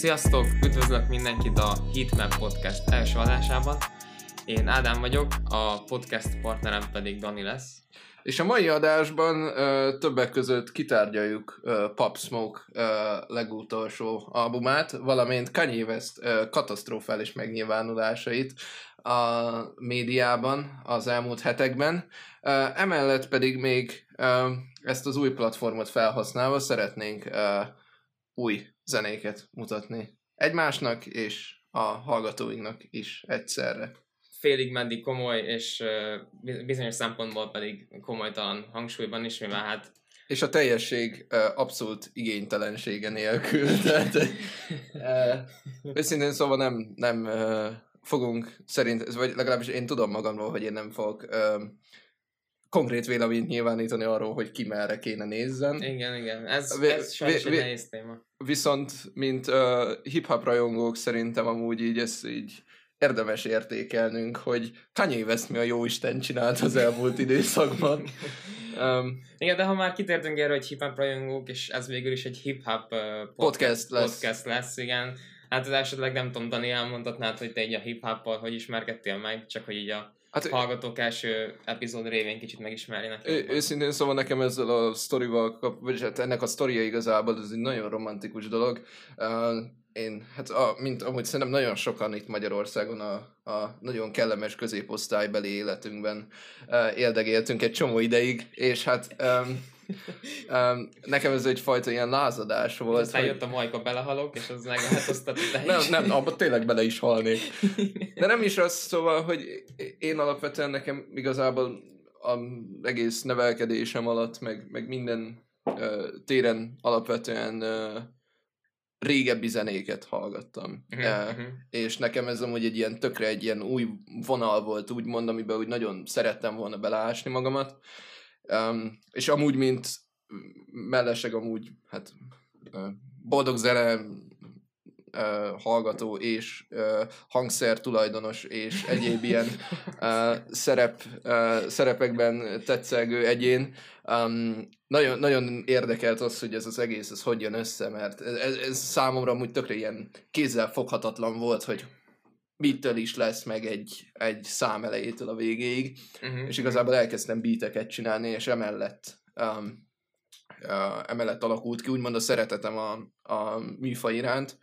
Sziasztok! Üdvözlök mindenkit a Heatmap Podcast első adásában. Én Ádám vagyok, a podcast partnerem pedig Dani lesz. És a mai adásban ö, többek között kitárgyaljuk ö, Pop Smoke ö, legutolsó albumát, valamint Kanye West ö, katasztrofális megnyilvánulásait a médiában az elmúlt hetekben. Ö, emellett pedig még ö, ezt az új platformot felhasználva szeretnénk ö, új zenéket mutatni egymásnak és a hallgatóinknak is egyszerre félig meddig komoly, és bizonyos szempontból pedig komolytalan hangsúlyban is, mivel hát és a teljesség abszolút igénytelensége nélkül. Tehát, őszintén szóval nem, nem fogunk szerint, vagy legalábbis én tudom magamról, hogy én nem fogok konkrét véleményt nyilvánítani arról, hogy ki merre kéne nézzen. Igen, igen. Ez, ez sajnos egy nehéz téma. Viszont, mint uh, hip-hop rajongók szerintem amúgy így ezt így érdemes értékelnünk, hogy Kanye West mi a jó Isten csinált az elmúlt időszakban. Um, Igen, de ha már kitértünk erre, hogy hip-hop rajongók, és ez végül is egy hip-hop uh, podcast, podcast lesz. podcast lesz, igen. Hát az esetleg nem tudom, Dani, elmondhatnád, hogy te egy a hip-hoppal hogy ismerkedtél meg, csak hogy így a hát, hallgatók első epizód révén kicsit megismerjenek. Ő, őszintén szóval nekem ezzel a sztorival, vagy hát ennek a sztoria igazából ez egy nagyon romantikus dolog. Uh, én, hát a, mint amúgy szerintem nagyon sokan itt Magyarországon a, a nagyon kellemes középosztálybeli életünkben uh, éldegéltünk egy csomó ideig, és hát um, um, nekem ez egyfajta ilyen lázadás volt. Aztán hogy... jött a majka belehalok, és az megváltoztatta Nem, nem, abban tényleg bele is halnék. De nem is az, szóval, hogy én alapvetően nekem igazából az egész nevelkedésem alatt, meg, meg minden uh, téren alapvetően uh, régebbi zenéket hallgattam. Uh-huh, uh, És nekem ez amúgy egy ilyen tökre egy ilyen új vonal volt, úgymond, amiben úgy nagyon szerettem volna beleásni magamat. Um, és amúgy, mint mellesleg amúgy, hát boldog zene uh, hallgató és uh, hangszer tulajdonos és egyéb ilyen uh, szerep, uh, szerepekben tetszegő egyén. Um, nagyon, nagyon érdekelt az, hogy ez az egész, ez hogy jön össze, mert ez, ez számomra amúgy tökre ilyen kézzel foghatatlan volt, hogy mitől is lesz meg egy, egy szám elejétől a végéig, uh-huh. és igazából elkezdtem beateket csinálni, és emellett um, uh, emellett alakult ki, úgymond a szeretetem a, a műfaj iránt,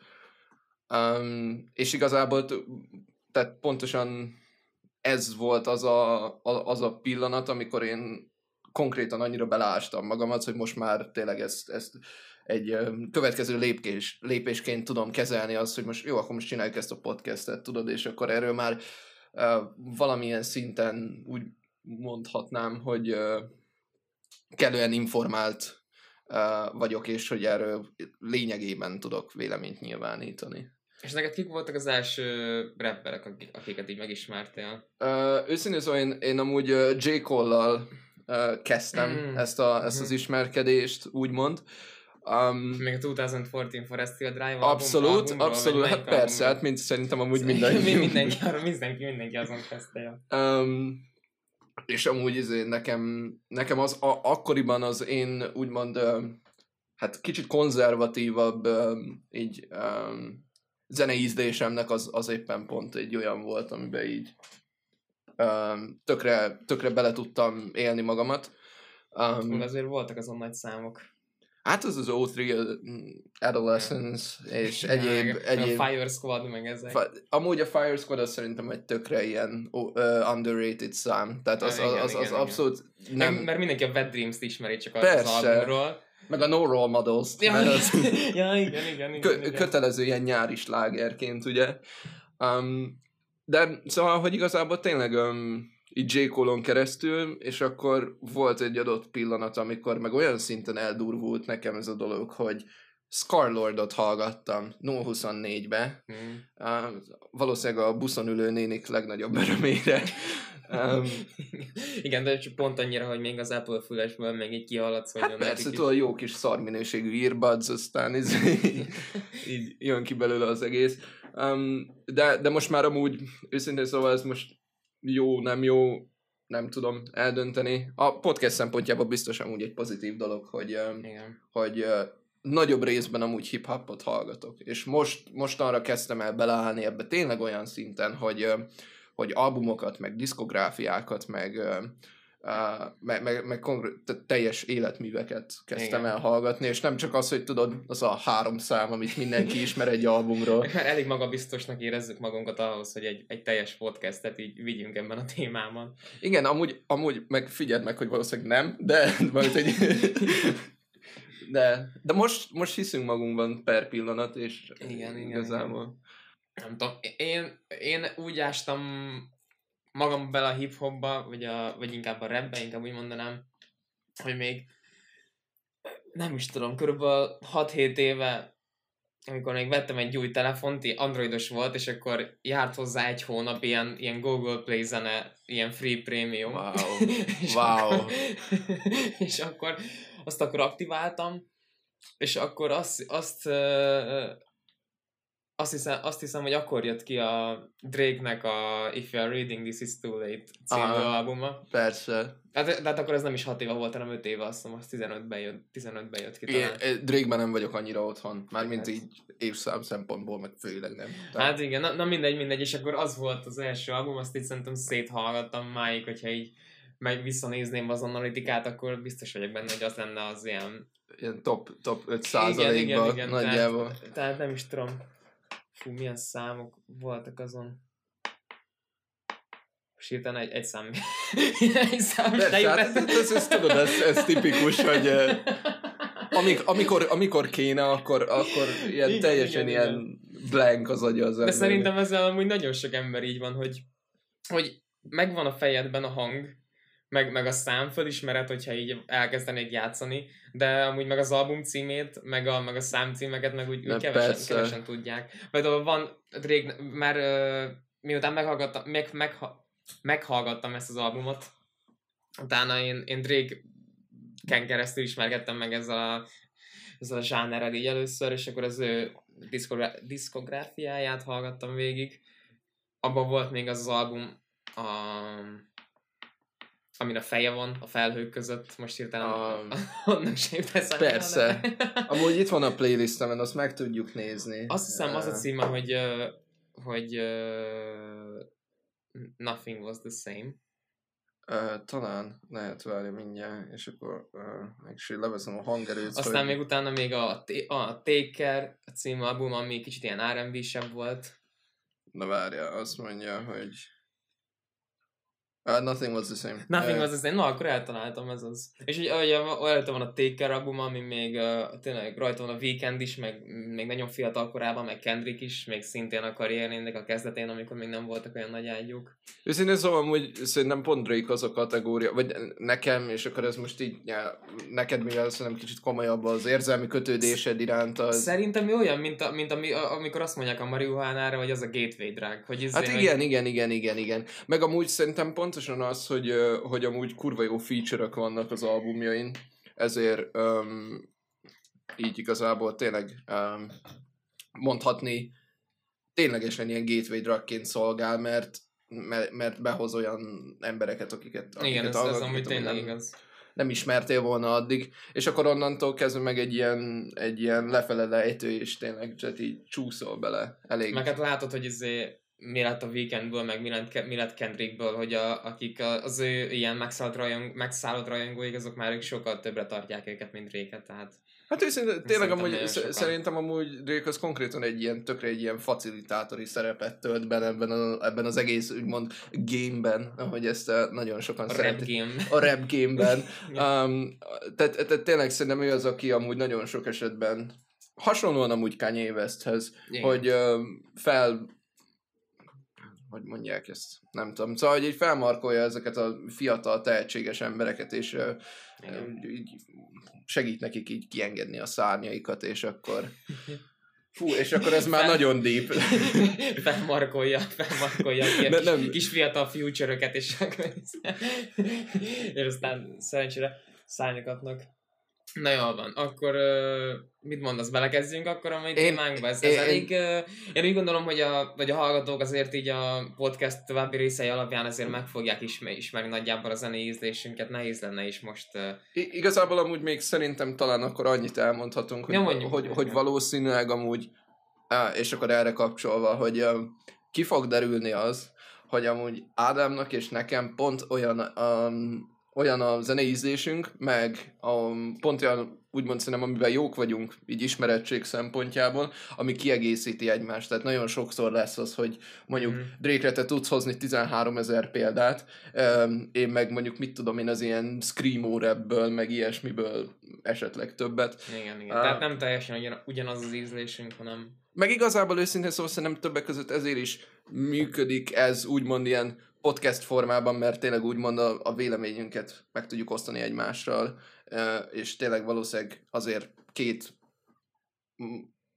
Um, és igazából tehát pontosan ez volt az a, az a pillanat, amikor én konkrétan annyira beleástam magamat, hogy most már tényleg ezt, ezt egy következő lépés, lépésként tudom kezelni azt, hogy most jó, akkor most csináljuk ezt a podcastet, tudod, és akkor erről már valamilyen szinten úgy mondhatnám, hogy kellően informált vagyok, és hogy erről lényegében tudok véleményt nyilvánítani. És neked kik voltak az első rapperek, akiket így megismertél? Uh, őszintén szóval én, én amúgy J. Cole-lal kezdtem mm. ezt, a, ezt az ismerkedést, úgymond. Um, Még a 2014 Forest Drive Abszolút, albumról, abszolút, hát persze, hát mint szerintem amúgy mindenki. mindenki, mindenki, mindenki azon kezdte. Um, és amúgy izé, nekem, nekem az a, akkoriban az én úgymond hát kicsit konzervatívabb így um, zenei ízlésemnek az, az éppen pont egy olyan volt, amiben így um, tökre, tökre bele tudtam élni magamat. Um, azért voltak azon nagy számok. Hát az az O3 Adolescence yeah. és egyéb, yeah, egyéb... A Fire Squad meg ezek. Fa- amúgy a Fire Squad az szerintem egy tökre ilyen uh, underrated szám. Tehát az, az, az, az, az igen, abszolút igen. nem... Mert mindenki a Bad Dreams-t ismeri csak Persze. az albumról. Meg a No Role Models. Ja, az ja igen, igen, igen, kö- igen. Kötelező ilyen nyári slágerként, ugye. Um, de szóval, hogy igazából tényleg um, így J. Cole-on keresztül, és akkor volt egy adott pillanat, amikor meg olyan szinten eldurvult nekem ez a dolog, hogy Scarlordot hallgattam 0-24-be, mm. uh, valószínűleg a buszon ülő nénik legnagyobb örömére. Um, Igen, de csak pont annyira, hogy még az Apple fülesből még így kihaladsz, hát persze, tudod, jó kis szarminőségű earbuds, aztán ez, így, így jön ki belőle az egész. Um, de, de most már amúgy, őszintén szóval ez most jó, nem jó, nem tudom eldönteni. A podcast szempontjából biztos amúgy egy pozitív dolog, hogy, Igen. hogy nagyobb részben amúgy hip-hopot hallgatok, és most, most arra kezdtem el beleállni ebbe tényleg olyan szinten, hogy, hogy albumokat, meg diszkográfiákat, meg, Uh, meg, meg, meg konkrét, teljes életműveket kezdtem Igen. el hallgatni, és nem csak az, hogy tudod, az a három szám, amit mindenki ismer egy albumról. Elég magabiztosnak érezzük magunkat ahhoz, hogy egy, egy teljes podcastet így vigyünk ebben a témában. Igen, amúgy, amúgy meg figyeld meg, hogy valószínűleg nem, de majd egy... de, de most, most hiszünk magunkban per pillanat, és igen, igazából... Igen. Nem tudom, én, én úgy ástam magam bele a hip-hopba, vagy, a, vagy inkább a rapbe, inkább úgy mondanám, hogy még nem is tudom, körülbelül 6-7 éve, amikor még vettem egy új telefont, androidos volt, és akkor járt hozzá egy hónap ilyen, ilyen Google Play zene, ilyen free premium. Wow. és wow. Akkor, és akkor azt akkor aktiváltam, és akkor azt, azt azt hiszem, azt hiszem, hogy akkor jött ki a Drake-nek a If You Are Reading This Is Too Late című Aha, albuma. Persze. Hát, de hát akkor ez nem is 6 éve volt, hanem 5 éve, azt hiszem, az 15-ben jött, 15-ben jött ki talán. Én, Drake-ben nem vagyok annyira otthon, mármint hát. így évszám szempontból, meg főleg nem. Tehát... Hát igen, na, na, mindegy, mindegy, és akkor az volt az első album, azt így szerintem széthallgattam máig, hogyha így meg visszanézném az analitikát, akkor biztos vagyok benne, hogy az lenne az ilyen... Ilyen top, top 5 százalékban nagyjából. Tehát, tehát nem is tudom Fú, milyen számok voltak azon. Sírtan egy, egy szám. egy szám Persze, hát ez, ez, ez, tudod, ez, ez tipikus, hogy amik, amikor, amikor kéne, akkor, akkor ilyen igen, teljesen igen, ilyen igen. blank az agya az ember. De szerintem ezzel amúgy nagyon sok ember így van, hogy, hogy megvan a fejedben a hang, meg, meg a szám fölismered, hogyha így elkezdenék játszani, de amúgy meg az album címét, meg a, meg a számcímeket, meg úgy, úgy kevesen, kevesen tudják. Például van, rég, már uh, miután meghallgattam, meg, meg, meghallgattam ezt az albumot, utána én, én Drake-ken keresztül ismerkedtem meg ezzel a, ezzel a zsánerrel így először, és akkor az ő diszkográfiáját hallgattam végig. Abban volt még az, az album, a, amin a feje van a felhők között, most hirtelen a... onnan sem jut Persze. Amúgy itt van a playlistemen, azt meg tudjuk nézni. Azt hiszem, az a címe, hogy, hogy uh, Nothing was the same. Uh, talán, lehet várni mindjárt, és akkor uh, is leveszem a hangerőt. Aztán hogy... még utána még a, a Taker a című album, ami kicsit ilyen R&B-sebb volt. Na várja, azt mondja, hogy Uh, nothing was the same. Nothing uh, was the same. Na, akkor eltaláltam, ez az. És ugye, ugye rajta van a Taker album, ami még uh, tényleg rajta van a Weekend is, meg még nagyon fiatal korában, meg Kendrick is, még szintén a karrierének a kezdetén, amikor még nem voltak olyan nagy ágyuk. Őszintén szóval, hogy szerintem pont Drake az a kategória, vagy nekem, és akkor ez most így, ja, neked mivel szerintem kicsit komolyabb az érzelmi kötődésed iránt. Az... Szerintem mi olyan, mint, a, mint ami, amikor azt mondják a marihuánára, hogy az a gateway drug. Hogy izé, hát igen, hogy... igen, igen, igen, igen. Meg amúgy szerintem pont pontosan az, hogy, hogy amúgy kurva jó feature vannak az albumjain, ezért um, így igazából tényleg um, mondhatni ténylegesen ilyen gateway drugként szolgál, mert, mert, behoz olyan embereket, akiket, akiket Igen, ez, ez amúgy tényleg nem, igaz. Nem ismertél volna addig, és akkor onnantól kezdve meg egy ilyen, egy ilyen lefele lejtő, és tényleg csak így csúszol bele. Elég. Meg hát látod, hogy izé mi lett a Weekendből, meg mi lett, mi lett Kendrickből, hogy a, akik az ő ilyen megszállt, rajong, megszállott rajongóik, azok már ők sokkal többre tartják őket, mint Drake-et, tehát... Hát őszintén, tényleg amúgy, szerintem amúgy Drake az konkrétan egy ilyen, tökre egy ilyen facilitátori szerepet tölt be ebben, a, ebben az egész úgymond gameben, ahogy ezt eh, nagyon sokan a szeretik. Rap game. A rap gameben. um, tehát, tehát tényleg szerintem ő az, aki amúgy nagyon sok esetben hasonlóan amúgy Kanye Westhez, hogy uh, fel hogy mondják ezt, nem tudom. Szóval, hogy így felmarkolja ezeket a fiatal, tehetséges embereket, és uh, így segít nekik így kiengedni a szárnyaikat, és akkor Fú, és akkor ez már Fel... nagyon deep. felmarkolja, felmarkolja a kis, nem. kis fiatal future és, és aztán szerencsére szárnyakatnak. Na jól van, akkor uh, mit mondasz, belekezdjünk akkor a mai Én- témánkba? Ez, ez én- elég, uh, én úgy gondolom, hogy a, vagy a hallgatók azért így a podcast további részei alapján azért meg fogják ismer, ismerni nagyjából a zenei ízlésünket, nehéz lenne is most uh, I- igazából amúgy még szerintem talán akkor annyit elmondhatunk, hogy, Ja, mondjuk, hogy, hogy valószínűleg amúgy, á, és akkor erre kapcsolva, hogy ö, ki fog derülni az, hogy amúgy Ádámnak és nekem pont olyan, um, olyan a zenei ízlésünk, meg a, pont olyan, úgymond szerintem, amiben jók vagyunk, így ismerettség szempontjából, ami kiegészíti egymást. Tehát nagyon sokszor lesz az, hogy mondjuk mm. Drake-re te tudsz hozni 13 ezer példát, én meg mondjuk mit tudom én az ilyen screamo rapből, meg ilyesmiből esetleg többet. igen, igen. Ah. Tehát nem teljesen ugyan, ugyanaz az ízlésünk, hanem Meg igazából őszintén szóval szerintem többek között ezért is működik ez úgymond ilyen podcast formában, mert tényleg úgymond a, a véleményünket meg tudjuk osztani egymással, és tényleg valószínűleg azért két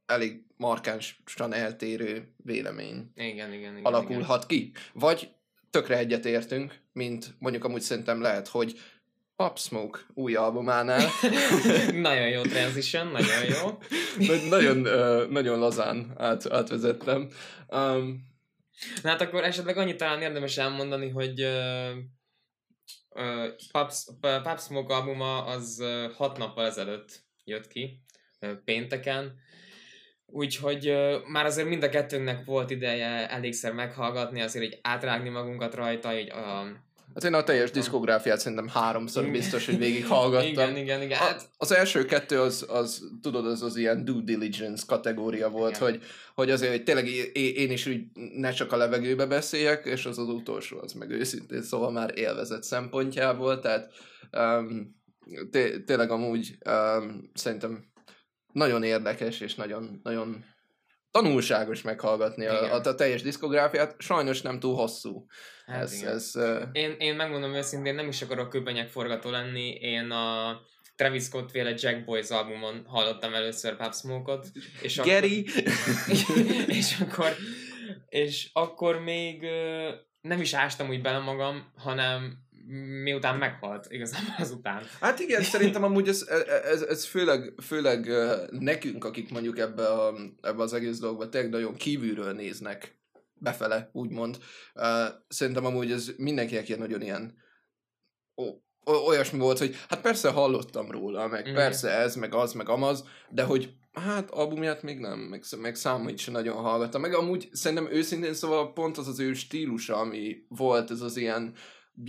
elég markánsan eltérő vélemény igen, igen, igen. igen. alakulhat ki. Vagy tökre egyetértünk, mint mondjuk amúgy szerintem lehet, hogy Pop Smoke új albumánál. nagyon jó transition, nagyon jó. Nagy- nagyon, nagyon lazán át, átvezettem. Um, Na hát akkor esetleg annyit talán érdemes elmondani, hogy uh, uh, Smoke albuma az hat nappal ezelőtt jött ki, pénteken, úgyhogy már azért mind a kettőnknek volt ideje elégszer meghallgatni, azért így átrágni magunkat rajta, így a... hát én a teljes diszkográfiát szerintem háromszor Igen. biztos, hogy végighallgattam. Igen, igen, igen. A, Hát, az első kettő az, az, tudod, az az ilyen due diligence kategória volt, Igen. hogy, hogy azért, hogy tényleg én is úgy ne csak a levegőbe beszéljek, és az az utolsó, az meg őszintén, szóval már élvezet szempontjából, tehát um, té- tényleg amúgy um, szerintem nagyon érdekes, és nagyon, nagyon tanulságos meghallgatni a, a, a teljes diszkográfiát, sajnos nem túl hosszú. hát ez, igen. ez, uh, Én, én megmondom őszintén, nem is akarok köpenyek forgató lenni, én a Travis Scott féle Jack Boys albumon hallottam először Pop Smoke-ot, és akkor- és akkor, és akkor még nem is ástam úgy bele magam, hanem miután meghalt, igazából azután. Hát igen, szerintem amúgy ez, ez, ez főleg, főleg nekünk, akik mondjuk ebbe, a, ebbe az egész dologba tényleg nagyon kívülről néznek befele, úgymond. Szerintem amúgy ez mindenkinek ilyen nagyon ilyen o- olyasmi volt, hogy hát persze hallottam róla, meg mm. persze ez, meg az, meg amaz, de hogy hát albumját még nem, meg, meg számait sem nagyon hallgattam. Meg amúgy szerintem őszintén szóval pont az az ő stílusa, ami volt, ez az ilyen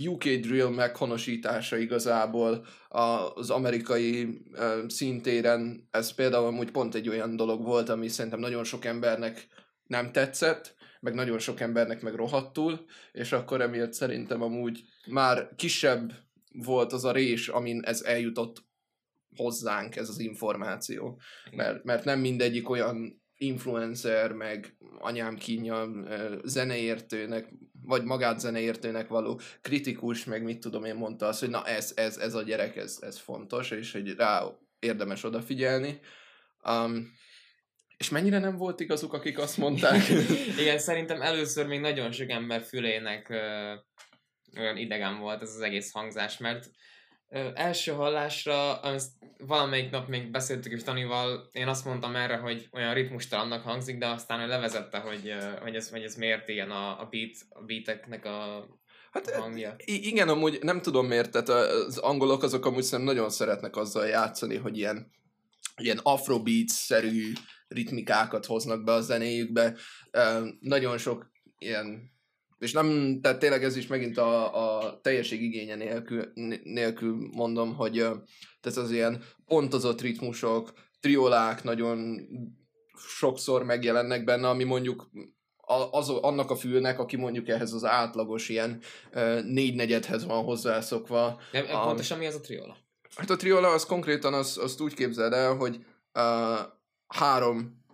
UK drill meghonosítása igazából az amerikai szintéren. Ez például amúgy pont egy olyan dolog volt, ami szerintem nagyon sok embernek nem tetszett, meg nagyon sok embernek meg rohadtul, és akkor emiatt szerintem amúgy már kisebb volt az a rés, amin ez eljutott hozzánk, ez az információ. Mert, mert nem mindegyik olyan influencer, meg anyám kínja zeneértőnek, vagy magát zeneértőnek való kritikus, meg mit tudom én mondta azt, hogy na ez, ez, ez a gyerek, ez, ez fontos, és hogy rá érdemes odafigyelni. Um, és mennyire nem volt igazuk, akik azt mondták? Igen, szerintem először még nagyon sok ember fülének ö, olyan idegen volt ez az egész hangzás, mert ö, első hallásra, valamelyik nap még beszéltük is Danival, én azt mondtam erre, hogy olyan ritmustalannak hangzik, de aztán ő levezette, hogy, hogy, ez, hogy ez miért ilyen a, a, beat, a beateknek a Hát hangja. Igen, amúgy nem tudom miért, tehát az angolok azok amúgy szerintem nagyon szeretnek azzal játszani, hogy ilyen, ilyen afrobeat-szerű ritmikákat hoznak be a zenéjükbe. Nagyon sok ilyen, és nem, tehát tényleg ez is megint a, a teljesség igénye nélkül, nélkül mondom, hogy tehát az ilyen pontozott ritmusok, triolák nagyon sokszor megjelennek benne, ami mondjuk az, annak a fülnek, aki mondjuk ehhez az átlagos ilyen négynegyedhez van hozzászokva. Nem, A- pontosan mi az a triola? Hát a triola az konkrétan azt, azt úgy képzeld el, hogy uh, három,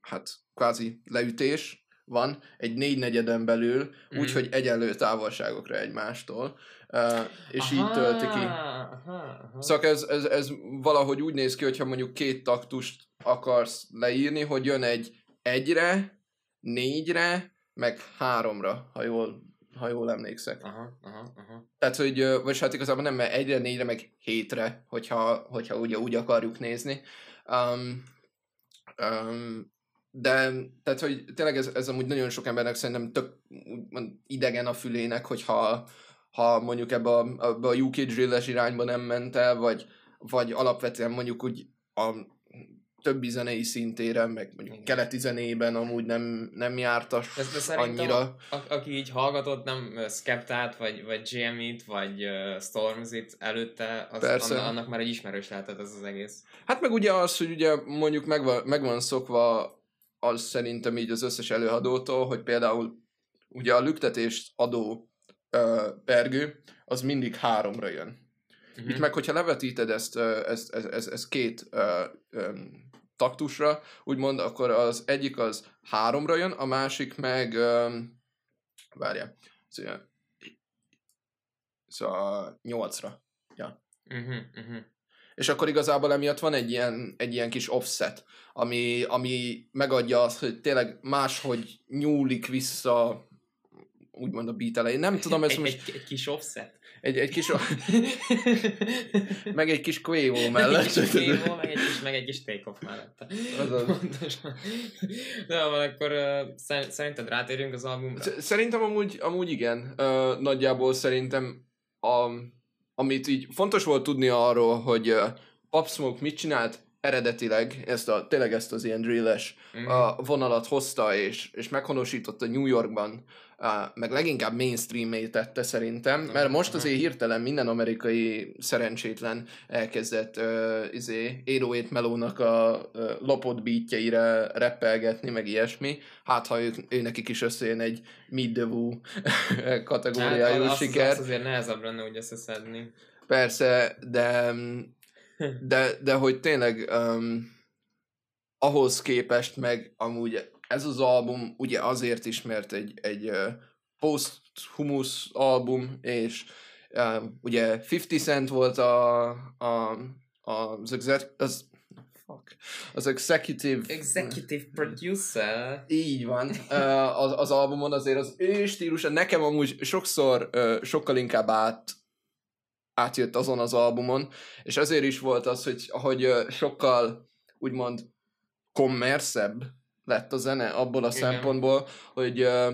hát kvázi leütés van egy négynegyeden belül, Mhm. úgyhogy egyenlő távolságokra egymástól, és így tölti ki. Aha, aha. Szóval ez, ez, ez valahogy úgy néz ki, hogyha mondjuk két taktust akarsz leírni, hogy jön egy egyre, négyre, meg háromra, ha jól ha jól emlékszek. Aha, aha, aha. Tehát, hogy, vagy hát igazából nem, mert egyre, négyre, meg hétre, hogyha, hogyha ugye úgy akarjuk nézni. Um, um, de, tehát, hogy tényleg ez, ez amúgy nagyon sok embernek szerintem tök úgymond idegen a fülének, hogyha ha mondjuk ebbe a, ebbe a UK drilles irányba nem ment el, vagy, vagy alapvetően mondjuk úgy a többi zenei szintére, meg mondjuk Igen. keleti zenében amúgy nem, nem jártas De, de annyira. a, aki így hallgatott, nem Skeptát, vagy, vagy GM-it, vagy uh, Stormzy-t előtte, az, Persze. annak, annak már egy ismerős lehetett ez az egész. Hát meg ugye az, hogy ugye mondjuk megvan, megvan szokva az szerintem így az összes előadótól, hogy például ugye a lüktetést adó ö, pergő, az mindig háromra jön. Uh-huh. Itt meg, hogyha levetíted ezt, ezt, ezt, ezt, ezt két ö, ö, taktusra, úgymond, akkor az egyik az háromra jön, a másik meg, ö, várjál, szóval, nyolcra. Uh-huh, uh-huh. És akkor igazából emiatt van egy ilyen, egy ilyen kis offset, ami, ami megadja azt, hogy tényleg máshogy nyúlik vissza úgymond a beat elején. Nem tudom, ez egy, most egy, egy kis offset. egy, egy kis, meg egy kis Quavo mellett. Egy kis Quavo, meg egy kis, meg egy kis take-off mellette. Azaz. Pontosan. De van, akkor uh, szer- szerinted rátérünk az albumra? Sz- Szerintem amúgy, amúgy igen. Ö, nagyjából szerintem a, amit így fontos volt tudni arról, hogy Pop Smoke mit csinált eredetileg, ezt a, tényleg ezt az ilyen drilles Mhm. a vonalat hozta, és, és meghonosította New Yorkban, uh, meg leginkább mainstream tette szerintem, mert most azért hirtelen minden amerikai szerencsétlen elkezdett uh, izé, 808 melónak a uh, lopott beatjeire reppelgetni, meg ilyesmi. Hát, ha ők, ő nekik is összejön egy Meet the Woo kategóriájú Hát, azt, siker. Azt azért nehezebb lenne úgy összeszedni. Persze, de, de, de hogy tényleg um, ahhoz képest meg amúgy ez az album ugye azért is, mert egy, egy uh, post-humus album, és um, ugye 50 Cent volt a, a, az, exec, az, fuck, az executive Executive producer. így van. Az, az albumon azért az ő stílusa nekem amúgy sokszor sokkal inkább át átjött azon az albumon, és azért is volt az, hogy, hogy ö, sokkal úgymond kommerszebb lett a zene abból a Igen. szempontból, hogy ö,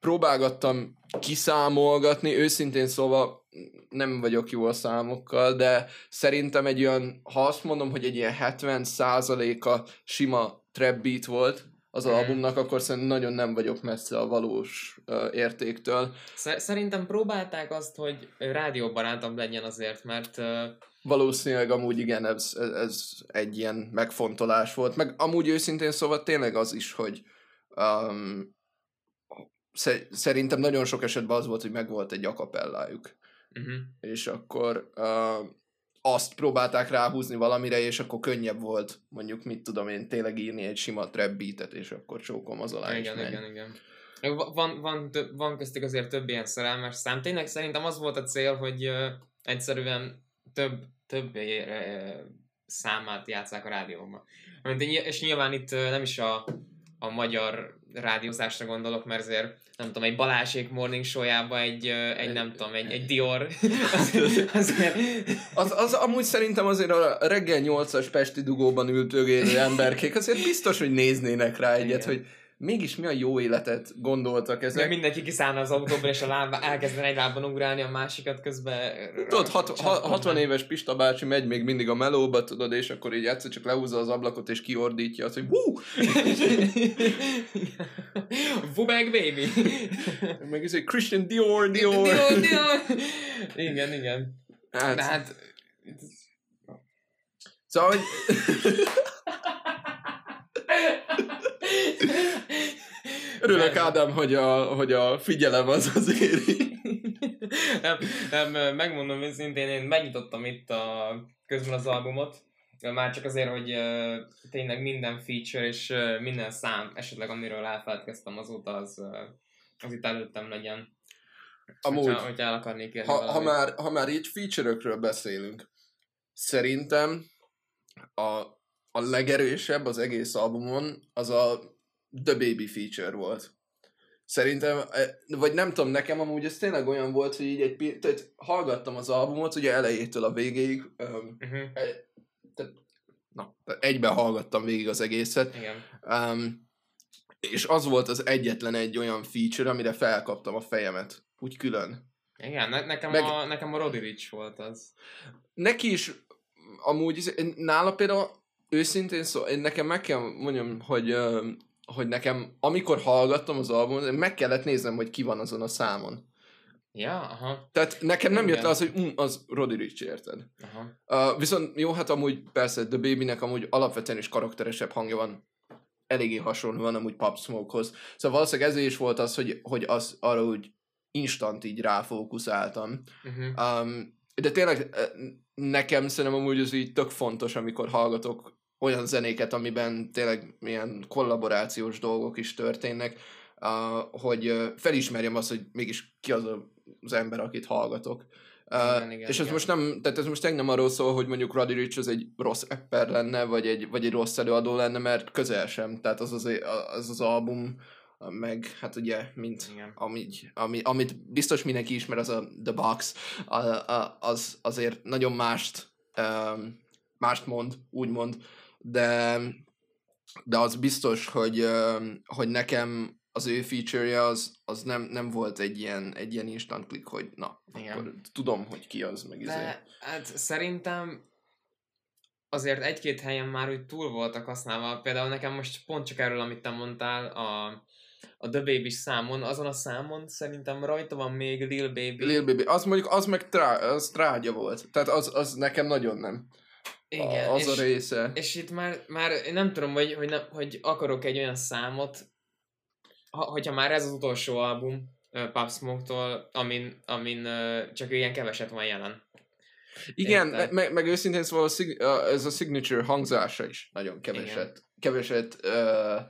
próbálgattam kiszámolgatni, őszintén szóval nem vagyok jó a számokkal, de szerintem egy olyan, ha azt mondom, hogy egy ilyen 70 a sima trap beat volt az Mhm. albumnak, akkor szerintem nagyon nem vagyok messze a valós uh, értéktől. Sze- Szerintem próbálták azt, hogy rádióbarátabb legyen azért, mert uh, Valószínűleg amúgy igen, ez, ez, ez egy ilyen megfontolás volt. Meg amúgy őszintén szóval tényleg az is, hogy um, sze- szerintem nagyon sok esetben az volt, hogy megvolt egy akapellájuk. uh-huh. és akkor uh, azt próbálták ráhúzni valamire, és akkor könnyebb volt mondjuk, mit tudom én, tényleg írni egy sima trap beatet, és akkor csókom az alá igen, igen, igen. Va- Van, van, több, van köztük azért több ilyen szerelmes szám. Tényleg szerintem az volt a cél, hogy uh, egyszerűen több, több uh, számát játszák a rádióban. És nyilván itt uh, nem is a, a magyar rádiózásra gondolok, mert azért nem tudom, egy Balázsék morning show egy, egy nem tudom, egy, egy Dior. azért, Az, az amúgy szerintem azért a reggel 8-as Pesti dugóban ültőgélő emberkék azért biztos, hogy néznének rá egyet, Igen. hogy mégis mi a jó életet gondoltak Ezek... ezek. mindenki kiszállna az autóból, és a lába, elkezdene egy lábban ugrálni, a másikat közben... Tudod, hat, ha, 60 éves Pista bácsi megy még mindig a melóba, tudod, és akkor így egyszer csak lehúzza az ablakot, és kiordítja azt, hogy hú, Vubek baby! meg ez egy Christian Dior, Dior. Dior, Dior! Igen, igen. Hát, De hát... Szóval, hogy örülök Ádám, hogy a, hogy a figyelem az az éri. nem, nem, megmondom őszintén, én megnyitottam itt a közben az albumot, már csak azért, hogy uh, tényleg minden feature és uh, minden szám, esetleg amiről elfeledkeztem azóta, az, uh, az itt előttem legyen. Amúgy, Hogyha, hogyha el akarnék érni ha, ha, már, ha már így feature-ökről beszélünk, szerintem a, a legerősebb az egész albumon az a The Baby feature volt. Szerintem, eh, vagy nem tudom, nekem amúgy ez tényleg olyan volt, hogy így egy tehát hallgattam az albumot, ugye elejétől a végéig, um, Uh-huh. tehát, na, egyben hallgattam végig az egészet, Igen. um, és az volt az egyetlen egy olyan feature, amire felkaptam a fejemet, úgy külön. Igen, ne, nekem, Meg- a, nekem a Roddy Rich volt az. Neki is amúgy, nála például őszintén szó, én nekem meg kell mondjam, hogy, hogy nekem, amikor hallgattam az albumot, meg kellett néznem, hogy ki van azon a számon. Ja, aha, Tehát nekem nem jött Igen. le az, hogy um, az Roddy Rich, érted? aha. Uh, viszont jó, hát amúgy persze The Babynek amúgy alapvetően is karakteresebb hangja van, eléggé hasonló van amúgy Pop Smoke-hoz. Szóval valószínűleg ezért is volt az, hogy, hogy az arra úgy instant így ráfókuszáltam. Uh-huh. Um, de tényleg eh, nekem szerintem amúgy az így tök fontos, amikor hallgatok olyan zenéket, amiben tényleg milyen kollaborációs dolgok is történnek, uh, hogy felismerjem azt, hogy mégis ki az a- az ember, akit hallgatok. Uh, Igen, igen, és ez igen. most nem, tehát ez most tényleg nem arról szól, hogy mondjuk Roddy Rich az egy rossz rapper lenne, vagy egy, vagy egy rossz előadó lenne, mert közel sem. Tehát az az, az, az album, meg hát ugye, mint Igen. ami, ami, amit biztos mindenki ismer, az a The Box, a, a, az azért nagyon mást, um, mást mond, úgymond, de, de az biztos, hogy, hogy nekem az ő feature az, az nem, nem volt egy ilyen, egy ilyen instant click, hogy na, Igen. akkor tudom, hogy ki az, meg izé. De hát szerintem azért egy-két helyen már úgy túl voltak használva. Például nekem most pont csak erről, amit te mondtál, a, a The baby számon, azon a számon szerintem rajta van még Lil Baby. Lil Baby, az mondjuk, az meg trá, az trágya volt. Tehát az, az nekem nagyon nem. Igen, a, az és, a része. és itt már, már én nem tudom, hogy, hogy, nem, hogy akarok egy olyan számot, ha, hogyha már ez az utolsó album uh, Pop Smoke-tól, amin, amin uh, csak ilyen keveset van jelen. Igen, me- meg, meg őszintén szóval a szig- ez a signature hangzása is nagyon keveset, keveset uh,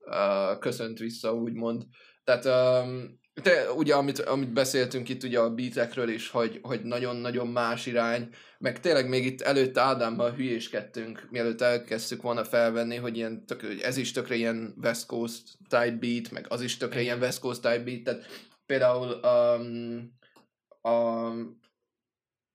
uh, köszönt vissza, úgymond. Tehát um, te, ugye, amit, amit beszéltünk itt ugye a beatekről is, hogy, hogy nagyon-nagyon más irány, meg tényleg még itt előtte Ádámmal hülyéskedtünk, mielőtt elkezdtük volna felvenni, hogy ilyen tök, hogy ez is tökre ilyen West Coast type beat, meg az is tökre ilyen West Coast type beat, tehát például um, a,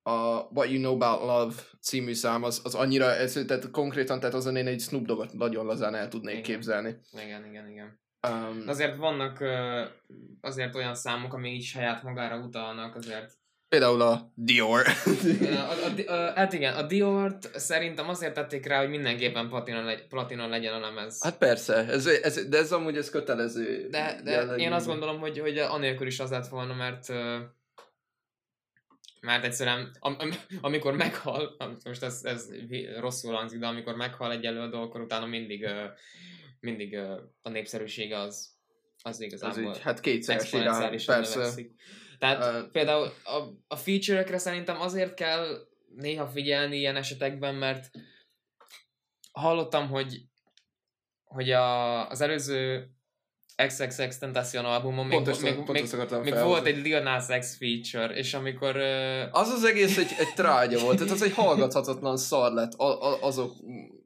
a What You Know About Love című szám, az, az annyira, ez, tehát konkrétan, tehát azon én egy Snoop Doggot nagyon lazán el tudnék Igen. képzelni. Igen, igen, igen. Um, azért vannak azért olyan számok, amik így saját magára utalnak, azért. például a Dior. A, a, a, hát igen, a Diort szerintem azért tették rá, hogy mindenképpen platina, legy, platina legyen a lemez. hát persze, ez, ez, de ez amúgy ez kötelező. De, de jellegű. én azt gondolom, hogy, hogy anélkül is az lett volna, mert mert egyszerűen, am, am, amikor meghal, most ez, ez rosszul hangzik, de amikor meghal egy előadó, akkor utána mindig, mindig a népszerűsége az, az Az igazából így, hát kétszeres irány, exponenciálisan persze. növekszik. Tehát Uh, például a, a feature-ekre szerintem azért kell néha figyelni ilyen esetekben, mert hallottam, hogy, hogy a, az előző XXX Tentacion albumon még, Pont ezt, még, pont még, még volt egy Lil Nas X feature, és amikor uh, Az az egész egy, egy trágya volt, tehát az egy hallgathatatlan szar lett, a, a, azok,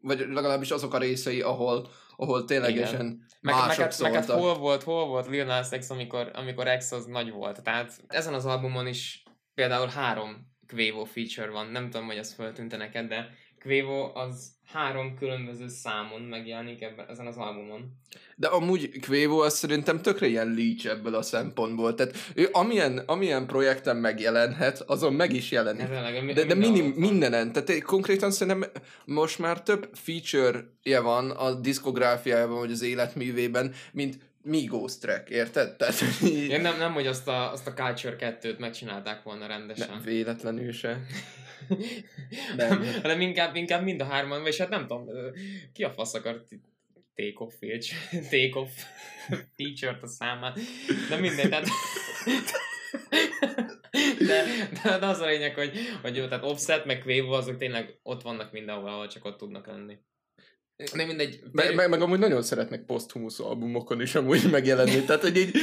vagy legalábbis azok a részei, ahol, ahol ténylegesen meg, meg, mások hát, meg hát hol volt, hol volt Lil Nas X, amikor, amikor X az nagy volt. Tehát ezen az albumon is például három Quavo feature van. Nem tudom, hogy ez föltűnte neked, de Quavo az három különböző számon megjelenik ebben, ezen az albumon. De amúgy Quavo az szerintem tökre ilyen leech ebből a szempontból. Tehát ő amilyen, amilyen projekten megjelenhet, azon meg is jelenik. Mi- De, de minim, mindenen. Tehát én konkrétan szerintem most már több feature-je van a diszkográfiájában, vagy az életművében, mint Migos track, érted? Tehát, Én nem, nem, hogy azt a, azt a Culture 2-t megcsinálták volna rendesen. nem, véletlenül se. nem. Nem. hanem inkább, inkább mind a hárman, vagy hát nem tudom, ki a fasz akar t- take off feature, take off feature-t a számán, de mindegy, tehát de, de, de, az a lényeg, hogy, hogy jó, tehát Offset meg Quavo azok tényleg ott vannak mindenhol, ahol csak ott tudnak lenni. De mindegy. Meg, meg, meg amúgy nagyon szeretnek poszthumusz albumokon is amúgy megjelenni, tehát hogy így,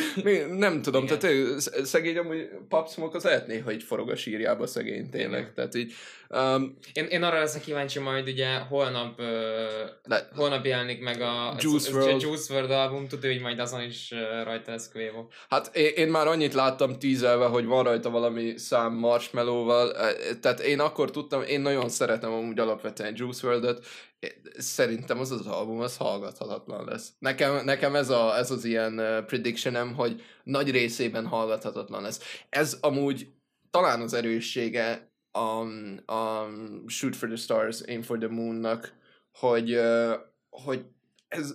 nem tudom, Igen. tehát ő, szegény amúgy Pop Smoke az lehetné, hogy forog a sírjába szegény tényleg, Igen. tehát így... Um, én, én arra leszek kíváncsi majd ugye holnap uh, Le, holnap jelenik meg a Juice WRLD. Juice WRLD album, tudja, hogy majd azon is uh, rajta lesz Quavo. Hát én, én már annyit láttam tízelve, hogy van rajta valami szám Marshmallow-val, tehát én akkor tudtam, én nagyon szeretem amúgy alapvetően Juice WRLD-öt, szerintem az az album az hallgathatatlan lesz. Nekem, nekem ez, a, ez az ilyen predictionem, hogy nagy részében hallgathatatlan lesz. Ez amúgy talán az erőssége a, a Shoot for the Stars, Aim for the Moon-nak, hogy, hogy ez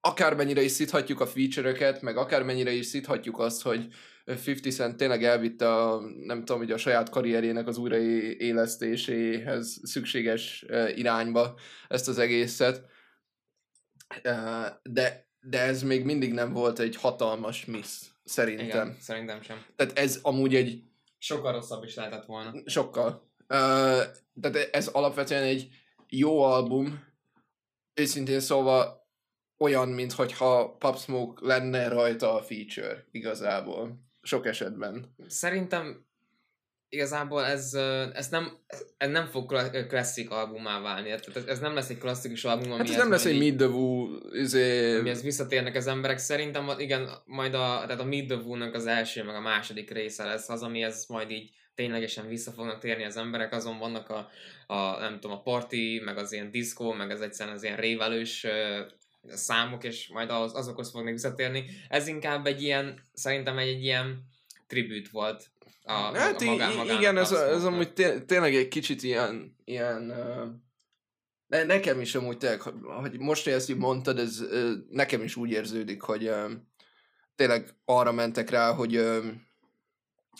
akármennyire is szíthatjuk a feature-öket, meg akármennyire is szíthatjuk azt, hogy 50 Cent tényleg elvitte a, nem tudom, hogy a saját karrierjének az újraélesztéséhez szükséges irányba ezt az egészet. De, de ez még mindig nem volt egy hatalmas miss, szerintem. Igen, szerintem sem. Tehát ez amúgy egy... Sokkal rosszabb is lehetett volna. Sokkal. Tehát ez alapvetően egy jó album, őszintén szóval olyan, mintha Pop Smoke lenne rajta a feature igazából sok esetben. Szerintem igazából ez, ez, nem, ez nem fog klasszik albumá válni. Tehát ez, ez nem lesz egy klasszikus album, ami hát ez nem lesz egy Meet the Woo, izé... amihez visszatérnek az emberek. Szerintem igen, majd a, tehát a Meet the Woo-nak az első, meg a második része lesz az, amihez majd így ténylegesen vissza fognak térni az emberek, azon vannak a, a nem tudom, a party, meg az ilyen diszkó, meg az egyszerűen az ilyen révelős számok, és majd az, azokhoz fognak visszatérni. Ez inkább egy ilyen, szerintem egy, egy ilyen tribüt volt a, hát a magán, magán igen, ez, ez amúgy tényleg egy kicsit ilyen, ilyen uh, nekem is amúgy tényleg, hogy most, hogy ezt így mondtad, ez uh, nekem is úgy érződik, hogy uh, tényleg arra mentek rá, hogy uh,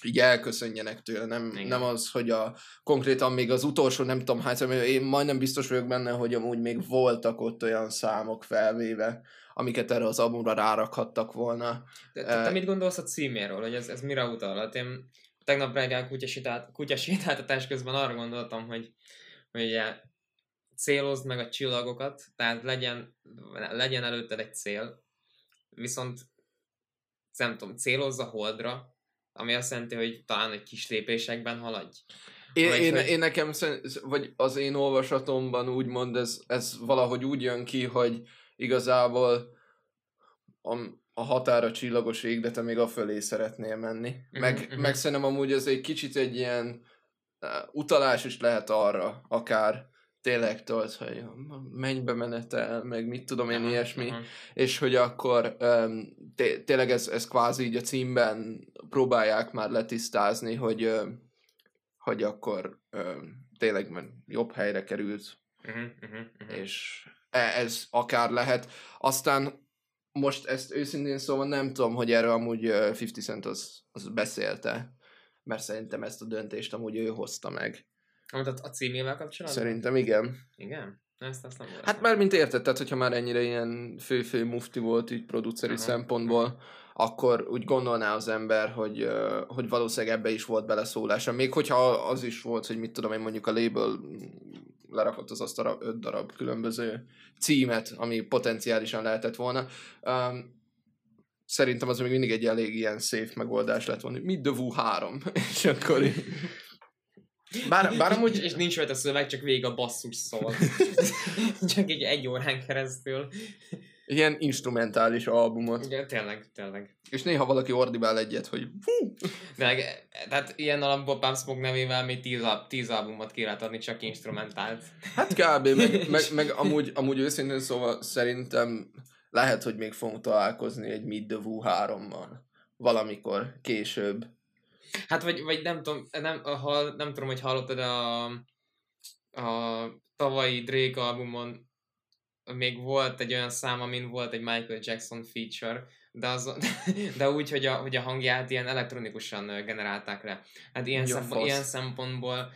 így elköszönjenek tőle, nem, nem az, hogy a konkrétan még az utolsó, nem tudom szám, én majdnem biztos vagyok benne, hogy amúgy még voltak ott olyan számok felvéve, amiket erre az albumra rárakhattak volna. De, te, te mit gondolsz a címéről, hogy ez, ez mire utal? Hát én tegnap reggel kutyasétáltatás közben arra gondoltam, hogy, hogy ugye célozd meg a csillagokat, tehát legyen, legyen előtted egy cél, viszont nem tudom, célozz a holdra, ami azt jelenti, hogy talán egy kis lépésekben haladj. Én, vagy, én, hogy... én nekem, vagy az én olvasatomban úgymond ez, ez valahogy úgy jön ki, hogy igazából a, a határa csillagos ég, de te még a fölé szeretnél menni. Uh-huh, meg, uh-huh. meg szerintem amúgy ez egy kicsit egy ilyen utalás is lehet arra, akár tényleg tudod, hogy mennybe menetel, meg mit tudom én, ilyesmi, uh-huh. és hogy akkor um, té- tényleg ez, ez kvázi így a címben próbálják már letisztázni, hogy, hogy akkor tényleg jobb helyre került, uh-huh, uh-huh, uh-huh. és e, ez akár lehet. Aztán most ezt őszintén szóval nem tudom, hogy erről amúgy 50 Cent az, az beszélte, mert szerintem ezt a döntést amúgy ő hozta meg. Amit a, a címével kapcsolatban? Szerintem igen. Igen? Ezt, ezt nem hát már mint érted, tehát hogyha már ennyire ilyen fő-fő mufti volt így produceri uh-huh. szempontból, akkor úgy gondolná az ember, hogy, hogy valószínűleg ebbe is volt beleszólása. Még hogyha az is volt, hogy mit tudom én mondjuk a label lerakott az asztalra öt darab különböző címet, ami potenciálisan lehetett volna. Um, szerintem az még mindig egy elég ilyen safe megoldás lett volna. Mit the Woo 3? és akkor bár, bár amúgy... És nincs rajta szöveg, csak végig a basszus szól. csak egy egy órán keresztül. Ilyen instrumentális albumot. Igen, tényleg, tényleg. És néha valaki ordibál egyet, hogy fú! De, tehát ilyen alapból Pump Smoke nevével még tíz, tíz albumot ki lehet adni, csak instrumentált. Hát kb. meg, meg, meg amúgy, amúgy őszintén szóval szerintem lehet, hogy még fogunk találkozni egy Mid the Woo 3-mal. Valamikor, később. Hát vagy, vagy nem tudom, nem, ha, nem tudom, hogy hallottad a, a tavalyi Drake albumon még volt egy olyan szám, amin volt egy Michael Jackson feature, de, az, de úgy, hogy a, hogy a hangját ilyen elektronikusan generálták le. Hát ilyen, szempont, ilyen szempontból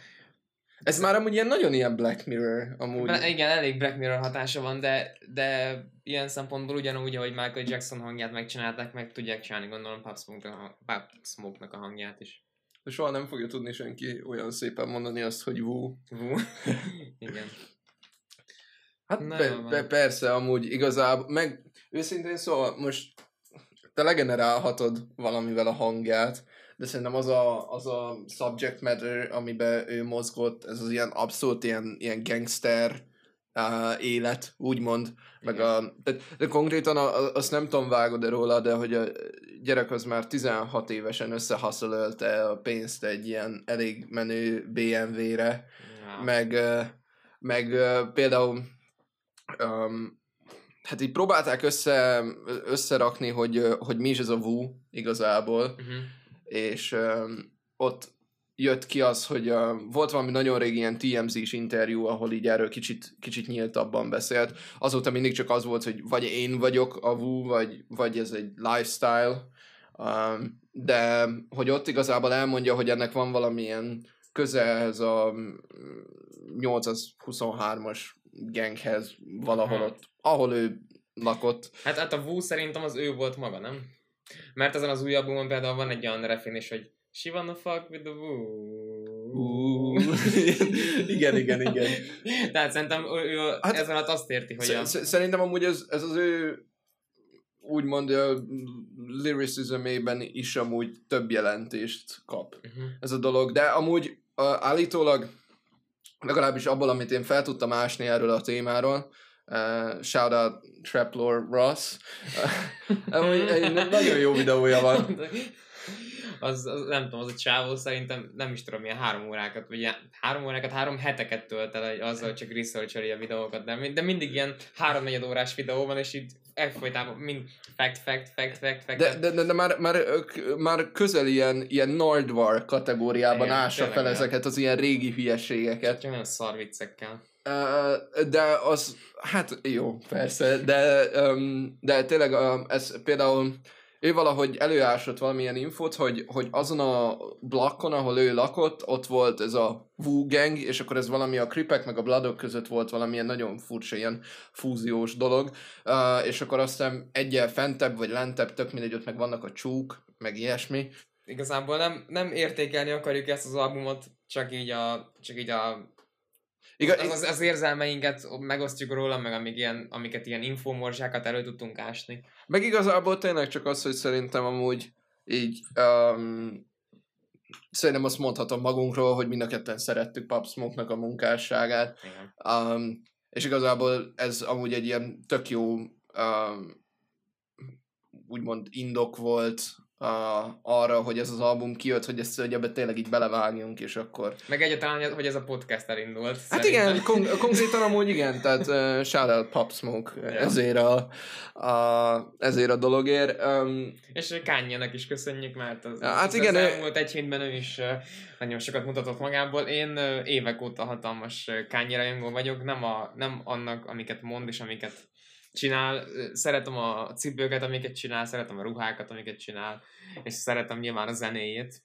ez már amúgy ilyen nagyon ilyen Black Mirror amúgy. Be, igen, elég Black Mirror hatása van, de, de ilyen szempontból ugyanúgy, ahogy Michael Jackson hangját megcsinálták, meg tudják csinálni, gondolom Pop Smoke-nak a, Smoke a hangját is. Soha nem fogja tudni senki olyan szépen mondani azt, hogy. Wu. igen. Hát Na, be, be, persze, amúgy igazából, meg őszintén szóval most te legenerálhatod valamivel a hangját, de szerintem az a, az a subject matter, amiben ő mozgott, ez az ilyen abszolút ilyen, ilyen gangster uh, élet, úgymond, meg a, de, de konkrétan a, a, azt nem tudom vágod-e róla, de hogy a gyerek az már 16 évesen összehaszolölte a pénzt egy ilyen elég menő BMW-re, Ja. meg, meg például um, hát így próbálták össze, összerakni, hogy, hogy mi is ez a Wu igazából, Uh-huh. és um, ott jött ki az, hogy uh, volt valami nagyon régi ilyen TMZ-s interjú, ahol így erről kicsit, kicsit nyíltabban beszélt. Azóta mindig csak az volt, hogy vagy én vagyok a Wu, vagy, vagy ez egy lifestyle, um, de hogy ott igazából elmondja, hogy ennek van valamilyen köze ehhez a mm, 823-as ganghez valahol Aha. ott, ahol ő lakott. Hát, hát a Wu szerintem az ő volt maga, nem? Mert ezen az új albumon például van egy olyan refén is, hogy She wanna fuck with the Wu. igen, igen, igen. Tehát szerintem ő, ő Hát- ez alatt azt érti, hogy a... Sz- sz- Szerintem amúgy ez, ez az ő úgymond uh, lyricismében is amúgy több jelentést kap Uh-huh. ez a dolog, de amúgy uh, állítólag legalábbis abból, amit én fel tudtam ásni erről a témáról, uh, shout out Traplore Ross, amúgy egy nagyon jó videója van. Az, az, nem tudom, az a csávó szerintem nem is tudom, milyen három órákat, vagy ilyen, három órákat, három heteket tölt el azzal, hogy csak researcheli a videókat, de, de mindig ilyen három-negyed órás videó van, és így egyfolytában mind fact, fact, fact, fact, fact. De, de, de, de már, már, már közel ilyen, ilyen Nardwar kategóriában Igen, ássa fel ezeket az ilyen régi hülyeségeket. Csak olyan szar viccekkel. Ö, de az, hát jó, persze, de, um, de tényleg um, ez például ő valahogy előásott valamilyen infót, hogy, hogy azon a blokkon, ahol ő lakott, ott volt ez a Wu Gang, és akkor ez valami a Cripek meg a Bloodok között volt valamilyen nagyon furcsa ilyen fúziós dolog, uh, és akkor aztán egyel fentebb vagy lentebb, tök mindegy, ott meg vannak a csúk, meg ilyesmi. Igazából nem, nem értékelni akarjuk ezt az albumot, csak így a, csak így a Iga, az, az, az érzelmeinket megosztjuk róla, meg amíg ilyen, amiket ilyen infomorzsákat elő tudtunk ásni. Meg igazából tényleg csak az, hogy szerintem amúgy így um, szerintem azt mondhatom magunkról, hogy mind a ketten szerettük Pop Smoke-nak a munkásságát, Igen. um, és igazából ez amúgy egy ilyen tök jó um, úgymond indok volt uh, arra, hogy ez az album kijött, hogy ezt hogy ebbe tényleg így belevágjunk, és akkor... Meg egyáltalán, hogy ez a podcast elindult. Hát szerintem. igen, kon- konkrétan amúgy igen, tehát uh, shout out Pop Smoke Ja. ezért a, a, ezért a dologért. Um, És Kanye-nek is köszönjük, mert az, hát az, igen, az elmúlt egy hétben ő is ö, nagyon sokat mutatott magából. Én ö, évek óta hatalmas ö, Kanye rajongó vagyok, nem, a, nem annak, amiket mond és amiket csinál. Szeretem a cipőket, amiket csinál, szeretem a ruhákat, amiket csinál, és szeretem nyilván a zenéjét.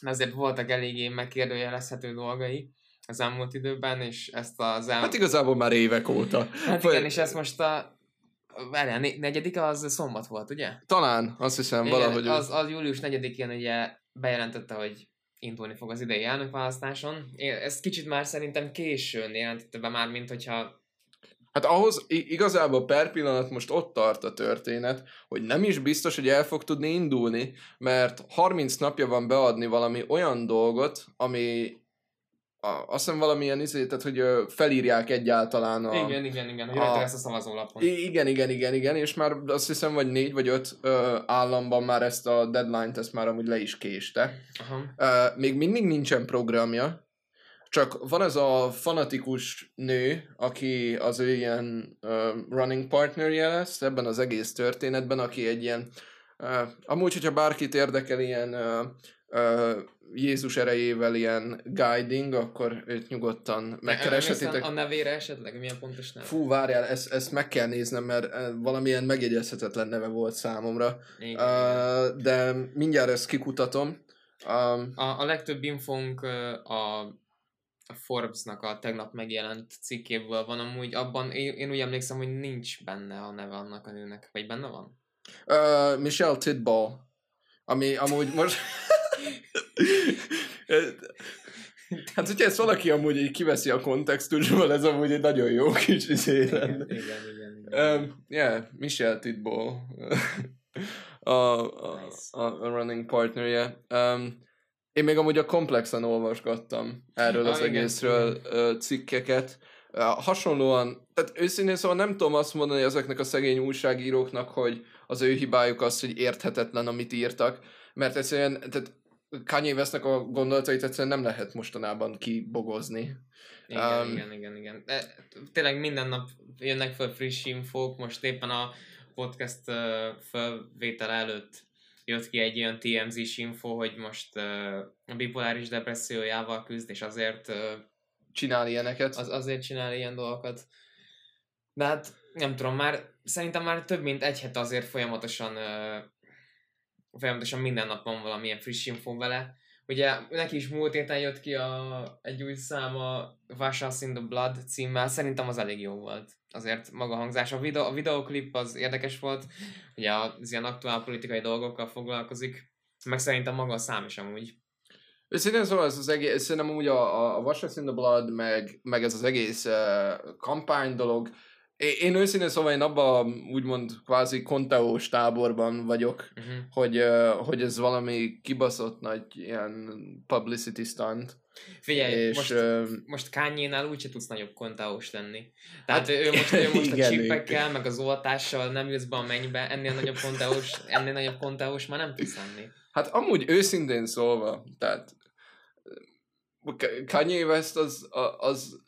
Azért voltak eléggé megkérdőjelezhető dolgai az elmúlt időben, és ezt az elmúlt... hát igazából már évek óta. Hát igen, és ezt most a... Várjál, negyedike az szombat volt, ugye? Talán, azt hiszem, Igen, valahogy... az, az július 4-én ugye bejelentette, hogy indulni fog az idei elnökválasztáson. Én- Ezt kicsit már szerintem későn jelentette be már, mint hogyha... Hát ahhoz igazából per pillanat most ott tart a történet, hogy nem is biztos, hogy el fog tudni indulni, mert 30 napja van beadni valami olyan dolgot, ami a, azt hiszem valamilyen izé, tehát hogy ö, felírják egyáltalán a... Igen, igen, igen, hogy a- lesz a szavazólapon. Igen, igen, igen, igen, és már azt hiszem, vagy négy vagy öt ö, államban már ezt a deadline-t ezt már amúgy le is késte. Aha. Uh, még mindig nincsen programja, csak van ez a fanatikus nő, aki az ő ilyen uh, running partnerje lesz ebben az egész történetben, aki egy ilyen, uh, amúgy, hogyha bárkit érdekel ilyen uh, uh, Jézus erejével ilyen guiding, akkor őt nyugodtan megkereshetitek. Emlékszel A nevére esetleg? Milyen pontos neve? Fú, várjál, ezt, ezt meg kell néznem, mert valamilyen megjegyezhetetlen neve volt számomra. Igen. Uh, de mindjárt ezt kikutatom. Um, A, a legtöbb infónk a, a Forbes-nak a tegnap megjelent cikkéből van amúgy, abban én, én úgy emlékszem, hogy nincs benne a neve annak a nőnek. Vagy benne van? uh, Michelle Tidball, ami amúgy most... Hát, hogyha ezt valaki amúgy így kiveszi a kontextusból, ez amúgy egy nagyon jó kis izé lenne. Igen, igen, igen. Um, yeah, Michelle Tidball. a, a, Nice. a, a running partnerje. Um, én még amúgy a komplexen olvasgattam erről az Ah, igen, egészről ö, cikkeket. Hasonlóan, tehát őszintén szóval nem tudom azt mondani ezeknek a szegény újságíróknak, hogy az ő hibájuk az, hogy érthetetlen, amit írtak, mert egyszerűen, tehát Kanye Westnek a gondolatait egyszerűen nem lehet mostanában kibogozni. Igen, Um, igen, igen, igen. De tényleg minden nap jönnek fel friss infók, most éppen a podcast felvétel előtt jött ki egy olyan TMZ-s info, hogy most uh, a bipoláris depressziójával küzd, és azért uh, Csinál ilyeneket. az, azért csinál ilyen dolgokat. De hát nem tudom, már szerintem már több mint egy hete azért folyamatosan uh, folyamatosan minden nap van valamilyen friss info vele. Ugye neki is múlt héten jött ki a, egy új száma Vasas in the Blood címmel, szerintem az elég jó volt. Azért maga hangzás. A, videó, a videoklip az érdekes volt, ugye az ilyen aktuál politikai dolgokkal foglalkozik, meg szerintem maga a szám is amúgy. Őszintén szóval ez az egész, szerintem amúgy a, a, a Washes in the Blood, meg, meg ez az egész uh, kampány dolog, én, én őszintén szóval én abban úgymond kvázi konteós táborban vagyok, Uh-huh. hogy, hogy ez valami kibaszott nagy ilyen publicity stunt. Figyelj, és, most, ö, most Kanye-nál úgyse tudsz nagyobb kontaós lenni. Tehát Hát, ő most, ő most igen, a csipekkel, meg az oltással nem jössz be a mennybe, ennél nagyobb konteós, ennél nagyobb konteós már nem tudsz lenni. Hát amúgy őszintén szólva, tehát Kanye West az, az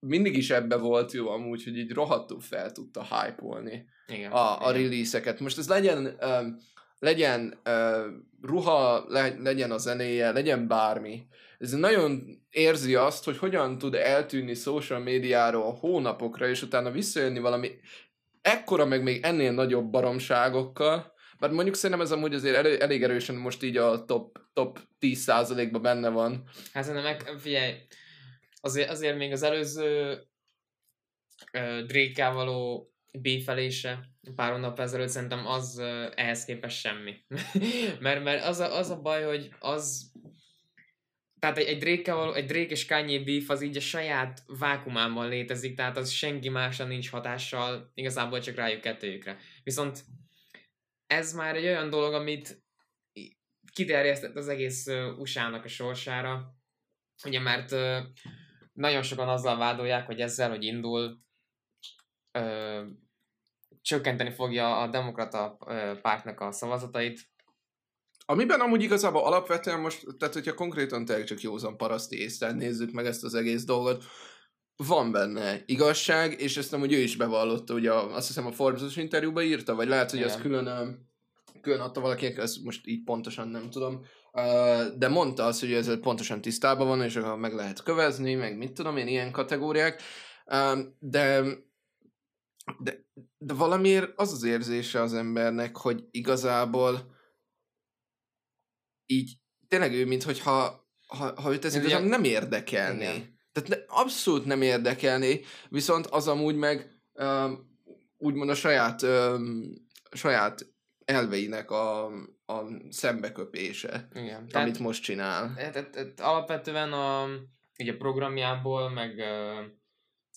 mindig is ebbe volt jó amúgy, hogy így rohadtul fel tudta hype-olni. Igen. a, a igen. release-eket. Most ez legyen, um, legyen uh, ruha, le, legyen a zenéje, legyen bármi. Ez nagyon érzi azt, hogy hogyan tud eltűnni social médiáról hónapokra, és utána visszajönni valami ekkora, meg még ennél nagyobb baromságokkal. Mert mondjuk szerintem ez amúgy azért elég, elég erősen most így a top, top 10%-ban benne van. Hát szerintem meg, figyelj, azért, azért még az előző uh, Drake-kel való beefelése pár hónap ezelőtt szerintem az uh, ehhez képest semmi. mert, mert az, a, az a baj, hogy az tehát egy, egy drake való, egy Drake és Kanye beef az így a saját vákumában létezik, tehát az senki másra nincs hatással, igazából csak rájuk kettőjükre. Viszont ez már egy olyan dolog, amit kiterjesztett az egész ö, USA-nak a sorsára, ugye mert ö, nagyon sokan azzal vádolják, hogy ezzel, hogy indul, ö, csökkenteni fogja a demokrata pártnak a szavazatait. Amiben amúgy igazából alapvetően most, tehát hogyha konkrétan tényleg csak józan paraszti észre nézzük meg ezt az egész dolgot, van benne igazság, és ezt amúgy ő is bevallotta, ugye a, azt hiszem a Forbes-os interjúban írta, vagy lehet, hogy Igen. ezt külön, külön adta valakinek, ezt most így pontosan nem tudom, de mondta azt, hogy ezzel pontosan tisztában van, és akkor meg lehet kövezni, meg mit tudom én, ilyen kategóriák, de de, de valamiért az az érzése az embernek, hogy igazából így tényleg ő, mintha ha, ha őt ez ugye- nem érdekelné. Igen. Tehát ne, abszolút nem érdekelné, viszont az amúgy meg um, úgymond a saját, um, saját elveinek a, a szembeköpése, Igen. Tehát, amit most csinál. Tehát, tehát, tehát alapvetően a, így a programjából, meg,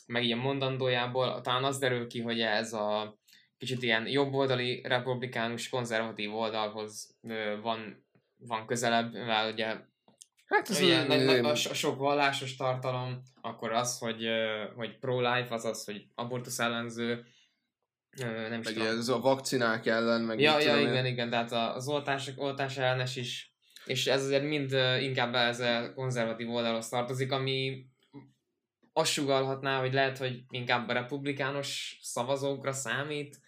meg így a mondandójából talán az derül ki, hogy ez a kicsit ilyen jobboldali, republikánus, konzervatív oldalhoz van, van közelebb, mivel ugye, Hát ez ugye az- nagy, nagy, a, so- a sok vallásos tartalom, akkor az, hogy, hogy pro-life, az az, hogy abortusz ellenző, nem is meg tudom. ez a vakcinák ellen, meg Ja, ja, tudom én. igen, igen, tehát az oltás, oltás ellenes is, és ez azért mind inkább ez a konzervatív oldalhoz tartozik, ami azt sugalhatná, hogy lehet, hogy inkább a republikánus szavazókra számít,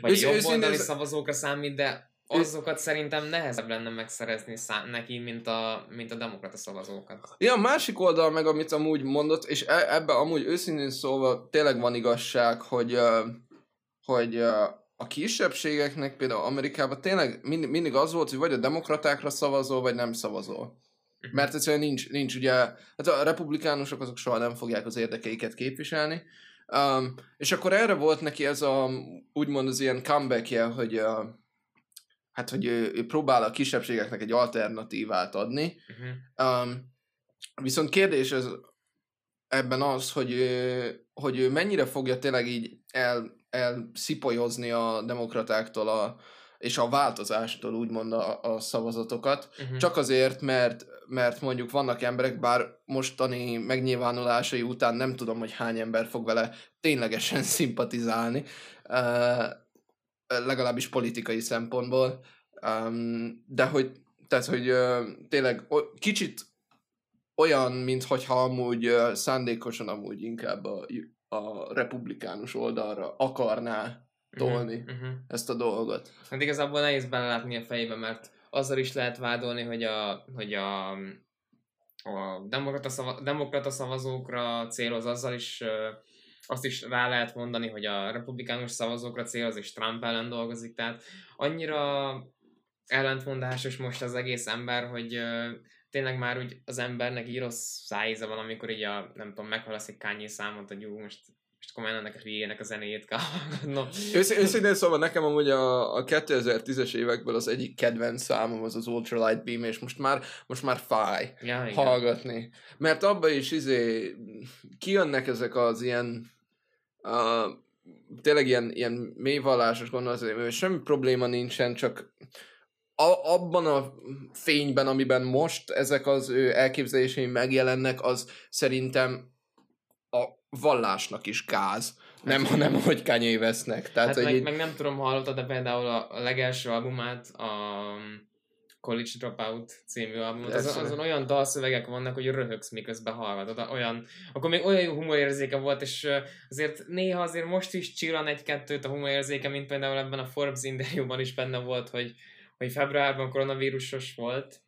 vagy Ősz- jobb őszintén oldali ez- szavazókra számít, de azokat szerintem nehezebb lenne megszerezni szá- neki, mint a, mint a demokrata szavazókat. Ja, a másik oldal meg, amit amúgy mondott, és e- ebben amúgy őszintén szólva tényleg van igazság, hogy, ö, hogy a kisebbségeknek például Amerikában tényleg mind, mindig az volt, hogy vagy a demokratákra szavazol, vagy nem szavazol. Mhm. Mert egyszerűen nincs, nincs ugye, hát a republikánusok azok soha nem fogják az érdekeiket képviselni. Um, és akkor erre volt neki ez a, úgymond az ilyen comebackje, hogy uh, hát, hogy ő, ő próbál a kisebbségeknek egy alternatívát adni, Uh-huh. Um, Viszont kérdés ez ebben az, hogy, ö, hogy ő mennyire fogja tényleg így el, elszipolyozni a demokratáktól a, és a változástól úgymond a, a szavazatokat, Uh-huh. csak azért, mert, mert mondjuk vannak emberek, bár mostani megnyilvánulásai után nem tudom, hogy hány ember fog vele ténylegesen szimpatizálni, uh, legalábbis politikai szempontból, um, de hogy, tehát, hogy uh, tényleg o- kicsit olyan, mintha amúgy uh, szándékosan amúgy inkább a, a republikánus oldalra akarná tolni Uh-huh. Uh-huh. ezt a dolgot. Hát igazából nehéz belelátni a fejébe, mert azzal is lehet vádolni, hogy a, hogy a, a demokrata, szava, demokrata szavazókra céloz, azzal is azt is rá lehet mondani, hogy a republikánus szavazókra céloz, és Trump ellen dolgozik, tehát annyira ellentmondásos most az egész ember, hogy tényleg már úgy az embernek így rossz szájíze van, amikor így a, nem tudom, meghalaszik Kanye számot, hogy jó, most, most komolyan ennek a hülyének a zenéjét kell. Ősz, őszintén szóval nekem amúgy a, a 2010-es évekből az egyik kedvenc számom az az Ultralight Beam, és most már, most már fáj Ja, igen. hallgatni. Mert abba is izé kijönnek ezek az ilyen uh, tényleg ilyen, ilyen mélyvallásos gondolatok, hogy semmi probléma nincsen, csak a, abban a fényben, amiben most ezek az ő elképzelései megjelennek, az szerintem a vallásnak is gáz. Nem, hanem hogy Kanye vesznek. Tehát, Hát hogy meg, így, meg, nem tudom, hallottad, de például a, legelső albumát, a College Dropout című albumot, az, azon olyan dalszövegek vannak, hogy röhögsz, miközben hallgatod. Olyan, akkor még olyan humorérzéke volt, és azért néha azért most is csillan egy-kettőt a humorérzéke, mint például ebben a Forbes interjúban is benne volt, hogy, hogy februárban koronavírusos volt.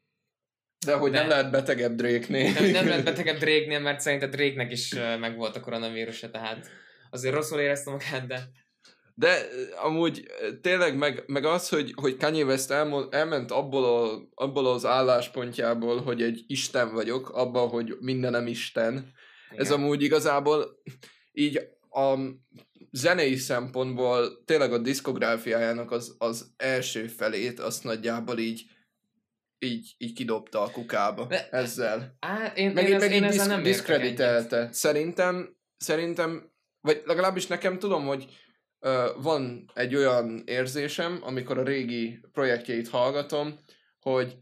de hogy de- nem lehet betegebb Drake-nél. Nem, nem lett betegebb Drake-nél, mert szerintem Drake-nek is megvolt a koronavírusa, tehát azért rosszul érezte magát, de De amúgy tényleg meg, meg az, hogy, hogy Kanye West elmo- elment abból, a, abból az álláspontjából, hogy egy Isten vagyok, abba, hogy mindenem Isten. Ez igen. amúgy igazából így a zenei szempontból tényleg a diszkográfiájának az, az első felét azt nagyjából így így, így kidobta a kukába De- ezzel. Á, én, Meg, én, meg én így disz, nem diszkreditelte. Szerintem, szerintem, vagy legalábbis nekem tudom, hogy uh, van egy olyan érzésem, amikor a régi projektjeit hallgatom, hogy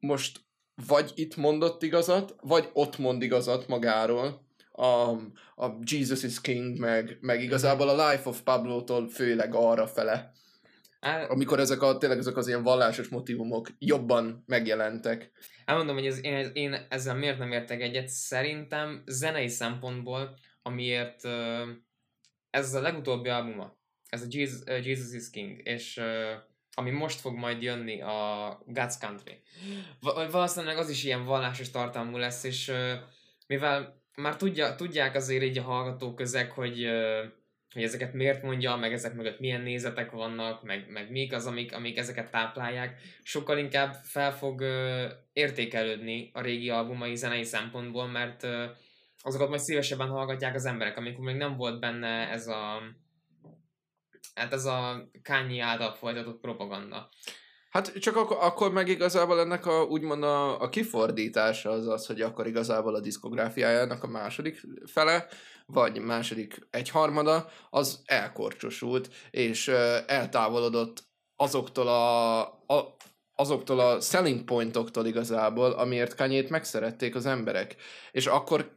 most vagy itt mondott igazat, vagy ott mond igazat magáról. A, a Jesus is King, meg, meg igazából a Life of Pablo-tól főleg arra fele, Á, amikor ezek a, tényleg ezek az ilyen vallásos motivumok jobban megjelentek. elmondom, hogy ez, én, én ezzel miért nem értek egyet. Szerintem zenei szempontból, amiért ez a legutóbbi albuma, ez a Jesus, Jesus is King, és ami most fog majd jönni, a God's Country. Va- valószínűleg az is ilyen vallásos tartalmú lesz, és mivel már tudja, tudják azért így a hallgató közeg, hogy, hogy ezeket miért mondja, meg ezek mögött milyen nézetek vannak, meg, meg mik az, amik, amik ezeket táplálják, sokkal inkább fel fog értékelődni a régi albumai zenei szempontból, mert azokat majd szívesebben hallgatják az emberek, amikor még nem volt benne ez a hát ez a Kanye által folytatott propaganda. Hát csak akkor, akkor meg igazából ennek a, úgymond a, a kifordítása az az, hogy akkor igazából a diszkográfiájának a második fele, vagy második egyharmada, az elkorcsosult, és eltávolodott azoktól a, a azoktól a selling pointoktól igazából, amiért Kanyét megszerették az emberek. És akkor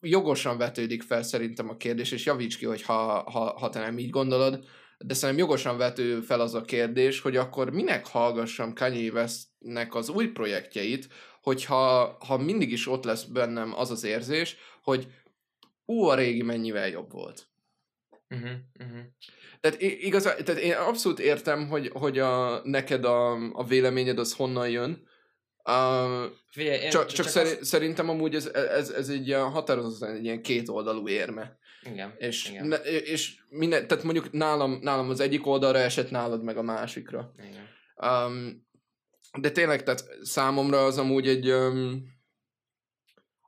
jogosan vetődik fel szerintem a kérdés, és javíts ki, hogy ha, ha, ha te nem így gondolod, de szerintem jogosan vető fel az a kérdés, hogy akkor minek hallgassam Kanye Westnek az új projektjeit, hogyha ha mindig is ott lesz bennem az az érzés, hogy ú, a régi mennyivel jobb volt. Uh-huh, uh-huh. Tehát, igaz, tehát én abszolút értem, hogy, hogy a, neked a, a véleményed az honnan jön, uh, Figyelj, csak, csak, azt- szeri, szerintem amúgy ez, ez, ez egy ilyen határozottan egy ilyen kétoldalú érme. Igen, És, igen, ne, és minden, tehát mondjuk nálam, nálam az egyik oldalra esett, nálad meg a másikra. igen. Um, de tényleg, tehát számomra az amúgy egy um,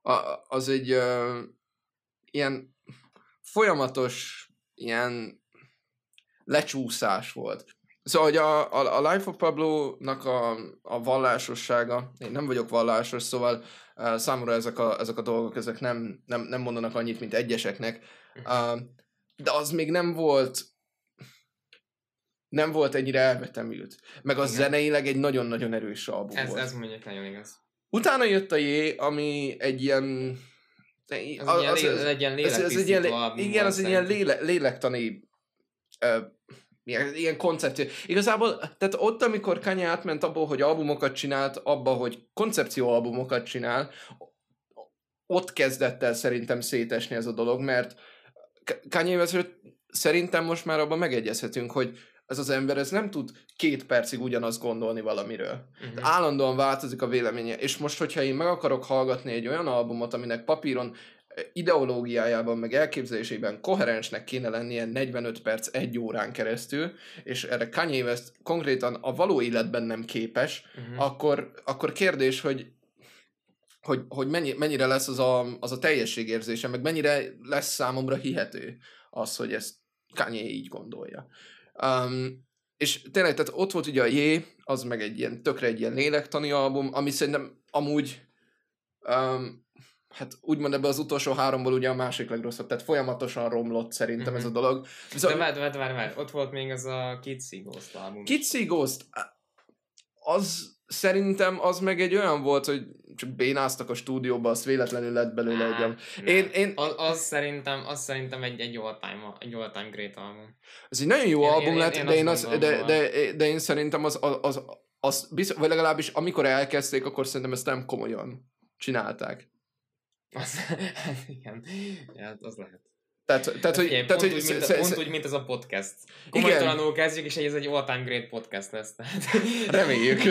a, az egy uh, ilyen folyamatos ilyen lecsúszás volt. Szóval, hogy a, a, a Life of Pablo-nak a, a vallásossága, én nem vagyok vallásos, szóval uh, számomra ezek a, ezek a dolgok, ezek nem, nem, nem mondanak annyit, mint egyeseknek, de az még nem volt nem volt ennyire elvetemült. Meg az Igen. zeneileg egy nagyon-nagyon erős album ez, volt. Ez mondjuk nagyon igaz. Utána jött a Jé, ami egy ilyen... Ez, az, ilyen, az, egy ilyen ez, ez egy ilyen, Igen, az egy ilyen léle, lélektani uh, ilyen, ilyen koncepció. Igazából, tehát ott, amikor Kanye átment abból, hogy albumokat csinált, abba, hogy koncepcióalbumokat csinál, ott kezdett el szerintem szétesni ez a dolog, mert Kanye szerintem most már abban megegyezhetünk, hogy ez az ember ez nem tud két percig ugyanazt gondolni valamiről. Uh-huh. Állandóan változik a véleménye, és most, hogyha én meg akarok hallgatni egy olyan albumot, aminek papíron eh, ideológiájában, meg elképzelésében koherensnek kéne lennie 45 perc egy órán keresztül, és erre Kanye West konkrétan a való életben nem képes, uh-huh. akkor, akkor kérdés, hogy hogy, hogy mennyi, mennyire lesz az a, az a teljességérzése, meg mennyire lesz számomra hihető az, hogy ezt Kanye így gondolja. Um, és tényleg, tehát ott volt ugye a J, az meg egy ilyen, tökre egy ilyen lélektani album, ami szerintem amúgy um, hát úgymond ebbe az utolsó háromból ugye a másik legrosszabb, tehát folyamatosan romlott szerintem ez a mhm. dolog. Viszont... De várj, várj, várj, ott volt még az a Kitsy Ghost album. Kitsy Ghost, az szerintem az meg egy olyan volt, hogy csak bénáztak a stúdióba, azt véletlenül lett belőle egy... Nem, én, én... Az, az, szerintem, az szerintem egy, egy all-time, egy all-time great album. Ez egy nagyon jó én, album én, lett, én, én de, én az, de, de, de, én szerintem az, az, az, az biztos, vagy legalábbis amikor elkezdték, akkor szerintem ezt nem komolyan csinálták. Az, igen, ja, az lehet. Tehát, tehát, hogy, Igen, tehát, pont, hogy, úgy, mint, sz, pont úgy, mint ez a podcast. Komolytalanul kezdjük, és ez egy all-time great podcast lesz. Tehát. Reméljük.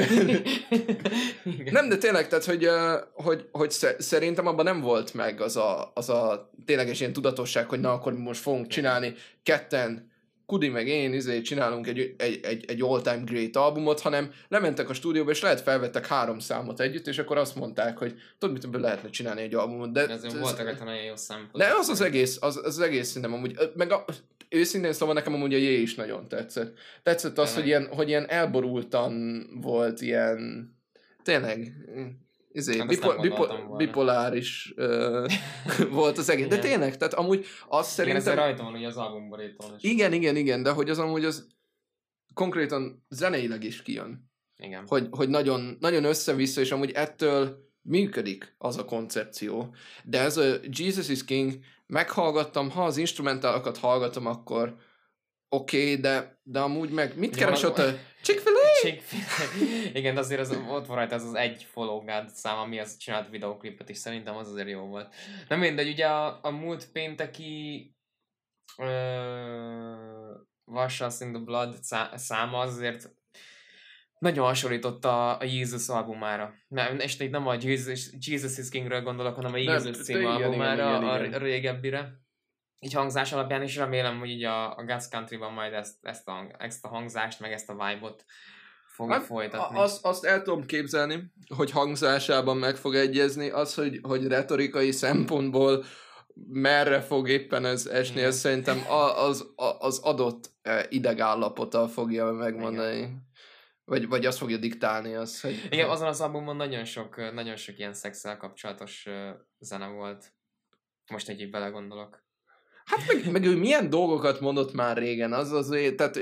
nem, de tényleg, tehát, hogy, hogy, hogy szerintem abban nem volt meg az a, az a tényleges ilyen tudatosság, hogy na, akkor most fogunk csinálni ketten Kudi meg én izé, csinálunk egy, egy, egy, egy all-time great albumot, hanem lementek a stúdióba, és lehet felvettek három számot együtt, és akkor azt mondták, hogy tudod, mit lehetne csinálni egy albumot. De, ez, ez voltak egy nagyon jó számok. De az az egész, az, az egész szerintem amúgy, meg a, őszintén szóval nekem amúgy a Jé is nagyon tetszett. Tetszett az, hogy ilyen, hogy ilyen elborultan volt, ilyen tényleg izé, hát bipo, bipo, bipoláris uh, volt az egész. De tényleg, tehát amúgy azt szerintem... Igen, ez rajta van ugye az albumborítón is. Igen, igen, igen, de hogy az amúgy az konkrétan zeneileg is kijön. Igen. Hogy, hogy nagyon, nagyon össze-vissza, és amúgy ettől működik az a koncepció. De ez a Jesus is King, meghallgattam, ha az instrumentálokat hallgatom, akkor oké, okay, de, de amúgy meg mit keres ott a Chick-fil-A? Chick-fil-A. Igen, azért az, ott van rajta az az egy follow God szám, ami az csinált videóklipet, és szerintem az azért jó volt. Nem mindegy, ugye a, a múlt pénteki uh, Wash Us in the Blood száma az azért nagyon hasonlított a, a Jézus albumára. Nem, és itt nem a Jesus, Jesus is Kingről gondolok, hanem a Jézus című albumára, igen, igen, igen. a régebbire így hangzás alapján is remélem, hogy így a, a Gas Country-ban majd ezt, ezt, a, ezt a hangzást, meg ezt a vibe-ot fog hát, folytatni. Azt, azt el tudom képzelni, hogy hangzásában meg fog egyezni, az, hogy, hogy retorikai szempontból merre fog éppen ez esni, ez szerintem az, az adott e, idegállapota fogja megmondani. Igen. Vagy, vagy azt fogja diktálni az, hogy... Igen, azon az albumon nagyon sok, nagyon sok ilyen szexel kapcsolatos zene volt. Most egy belegondolok. Hát meg, meg ő milyen dolgokat mondott már régen, az azért, tehát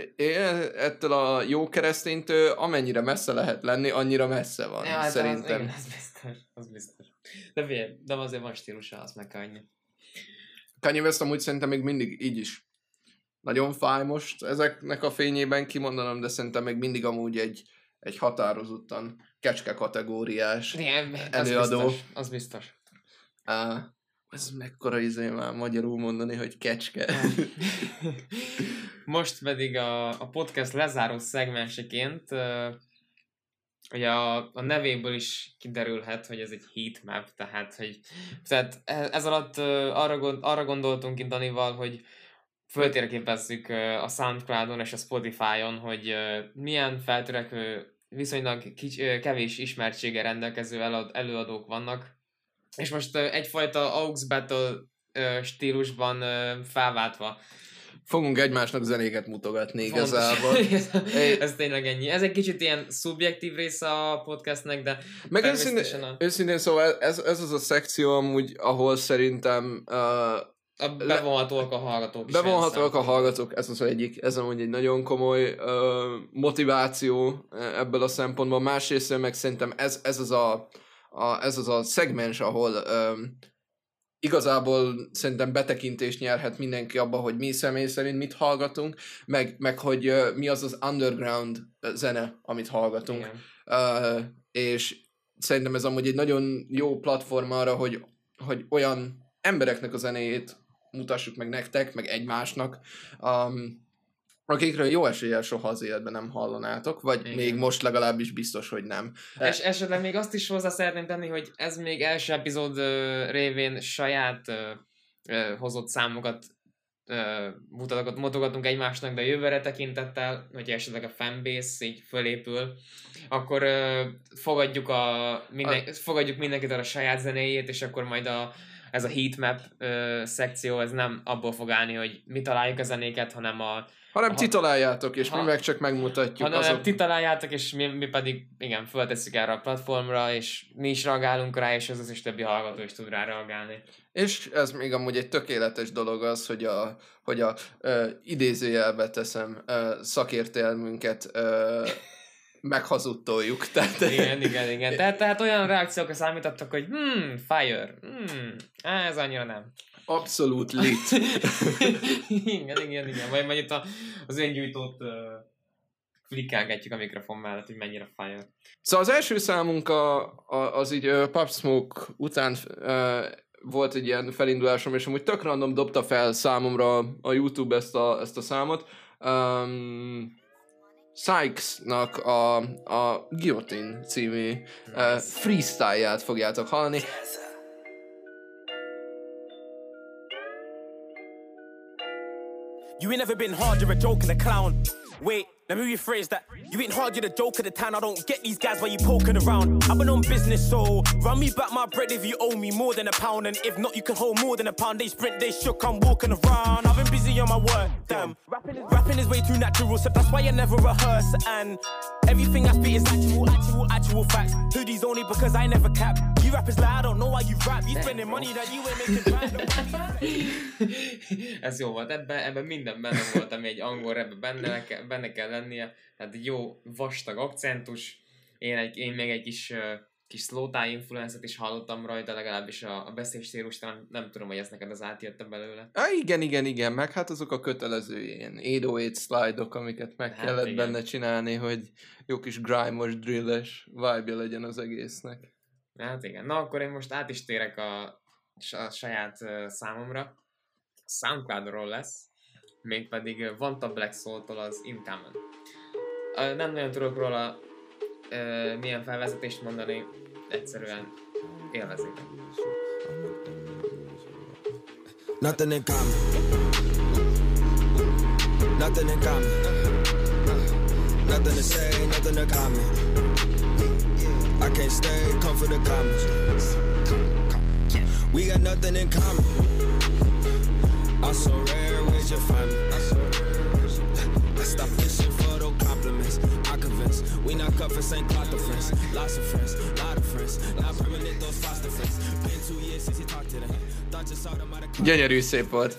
ettől a jó kereszténytől amennyire messze lehet lenni, annyira messze van, ja, hát szerintem. Az, igen, az biztos, az biztos. De, fél, de azért van stílusa, azt meg adni. Kanye West amúgy szerintem még mindig így is nagyon fáj most ezeknek a fényében kimondanom, de szerintem még mindig amúgy egy, egy határozottan kecske kategóriás Igen, előadó. Az biztos. Az biztos. Uh, ez mekkora izé már magyarul mondani, hogy kecske. Most pedig a, a podcast lezáró szegmenseként ugye a, a nevéből is kiderülhet, hogy ez egy heatmap, tehát, hogy tehát e, ez alatt arra, gond, arra gondoltunk itt Danival, hogy föltérképezzük a Soundcloudon és a Spotify-on, hogy milyen feltörekvő, viszonylag kics, kevés ismertsége rendelkező előadók vannak, és most egyfajta Aux Battle stílusban felváltva fogunk egymásnak zenéket mutogatni Fontos. igazából. ez, tényleg ennyi. Ez egy kicsit ilyen szubjektív része a podcastnek, de Meg őszintén, a, őszintén szóval ez, ez az a szekció amúgy, ahol szerintem uh, a bevonhatóak a hallgatók bevonhatóak a hallgatók, ez az egyik, ez amúgy egy nagyon komoly uh, motiváció ebből a szempontból. Másrészt meg szerintem ez, ez, az a, a, ez az a szegmens, ahol um, igazából szerintem betekintést nyerhet mindenki abba, hogy mi személy szerint mit hallgatunk, meg, meg hogy uh, mi az az underground zene, amit hallgatunk. Igen. Uh, és szerintem ez amúgy egy nagyon jó platform arra, hogy, hogy olyan embereknek a zenéjét mutassuk meg nektek, meg egymásnak, um, akikről jó eséllyel soha az életben nem hallanátok, vagy Igen. Még most legalábbis biztos, hogy nem. És esetleg még azt is hozzá szeretném tenni, hogy ez még első epizód révén saját ö, ö, hozott számokat ö, mutatok- mutogatunk egymásnak, de jövőre tekintettel, hogy esetleg a fanbase így fölépül, akkor ö, fogadjuk, a, minden, fogadjuk mindenkit a saját zenéjét, és akkor majd a, ez a heatmap ö, szekció, ez nem abból fog állni, hogy mi találjuk a zenéket, hanem a Hanem Ha- ti találjátok, és ha- mi meg csak megmutatjuk. hanem azok... ti találjátok, és mi, mi pedig igen, föltesszük erre a platformra, és mi is reagálunk rá, és az összes többi hallgató is tud rá reagálni. És ez még amúgy egy tökéletes dolog az, hogy a, hogy a uh, idézőjelbe teszem uh, szakértelmünket uh, meghazudtoljuk. Tehát, Igen, igen, igen. Tehát, tehát olyan reakciókra számítottak, hogy hmm, fire, hmm, á, ez annyira nem. Abszolút lit. igen, igen, igen. Majd, majd itt a, az öngyújtót uh, flikkelgetjük a mikrofon mellett, hogy mennyire fire. Szóval az első számunk a, a, az így uh, Pop Smoke után uh, volt egy ilyen felindulásom, és amúgy tök random dobta fel számomra a YouTube ezt a, ezt a számot. Um, Sykes-nak a, a Guillotine című uh, freestyle-ját fogjátok hallani. You ain't never been hard, you're a joke and a clown. Wait, let me rephrase that. You ain't hard, you're the joke of the town. I don't get these guys while you poking around. I've been on business, so run me back my bread if you owe me more than a pound. And if not, you can hold more than a pound. They sprint, they shook, I'm walking around. I've been busy on my work, damn. Rapping is way too natural, so that's why I never rehearse. And everything I spit is actual, actual, actual facts. Hoodies only because I never cap. Rappers like, I don't know why you rap. You spending money that you ain't making back. Ez jó volt, ebben, ebben minden benne volt, ami egy angol rapben benne, benne kell lennie. Tehát egy jó vastag akcentus. Én, egy, én még egy kis, kis slow tie influence is hallottam rajta, legalábbis a, a beszélstílus, nem, nem tudom, hogy ez neked az átjött belőle. Ah, igen, igen, igen, meg hát azok a kötelező ilyen 808 slide-ok, amiket meg Hát kellett igen. benne csinálni, hogy jó kis grime-os, drilles vibe legyen az egésznek. Hát igen. Na akkor én most át is térek a, a saját uh, számomra. Soundcloudról lesz, mégpedig Vanta Black Soul-tól az Incommon. Uh, nem nagyon tudok róla uh, milyen felvezetést mondani, egyszerűen élvezétek. Nothing in common. Nothing in common. Nothing to say, nothing to comment. I can't stay, come for the comments. We got nothing in common. I'm so rare, where's your family? I stop fishing for those compliments. I convinced we not cut for St. Cloud of friends. Lots of friends, lot of friends. Not permanent, those foster friends. Been two years since you talked to them. Thought you saw them at a Gyönyörű szép volt.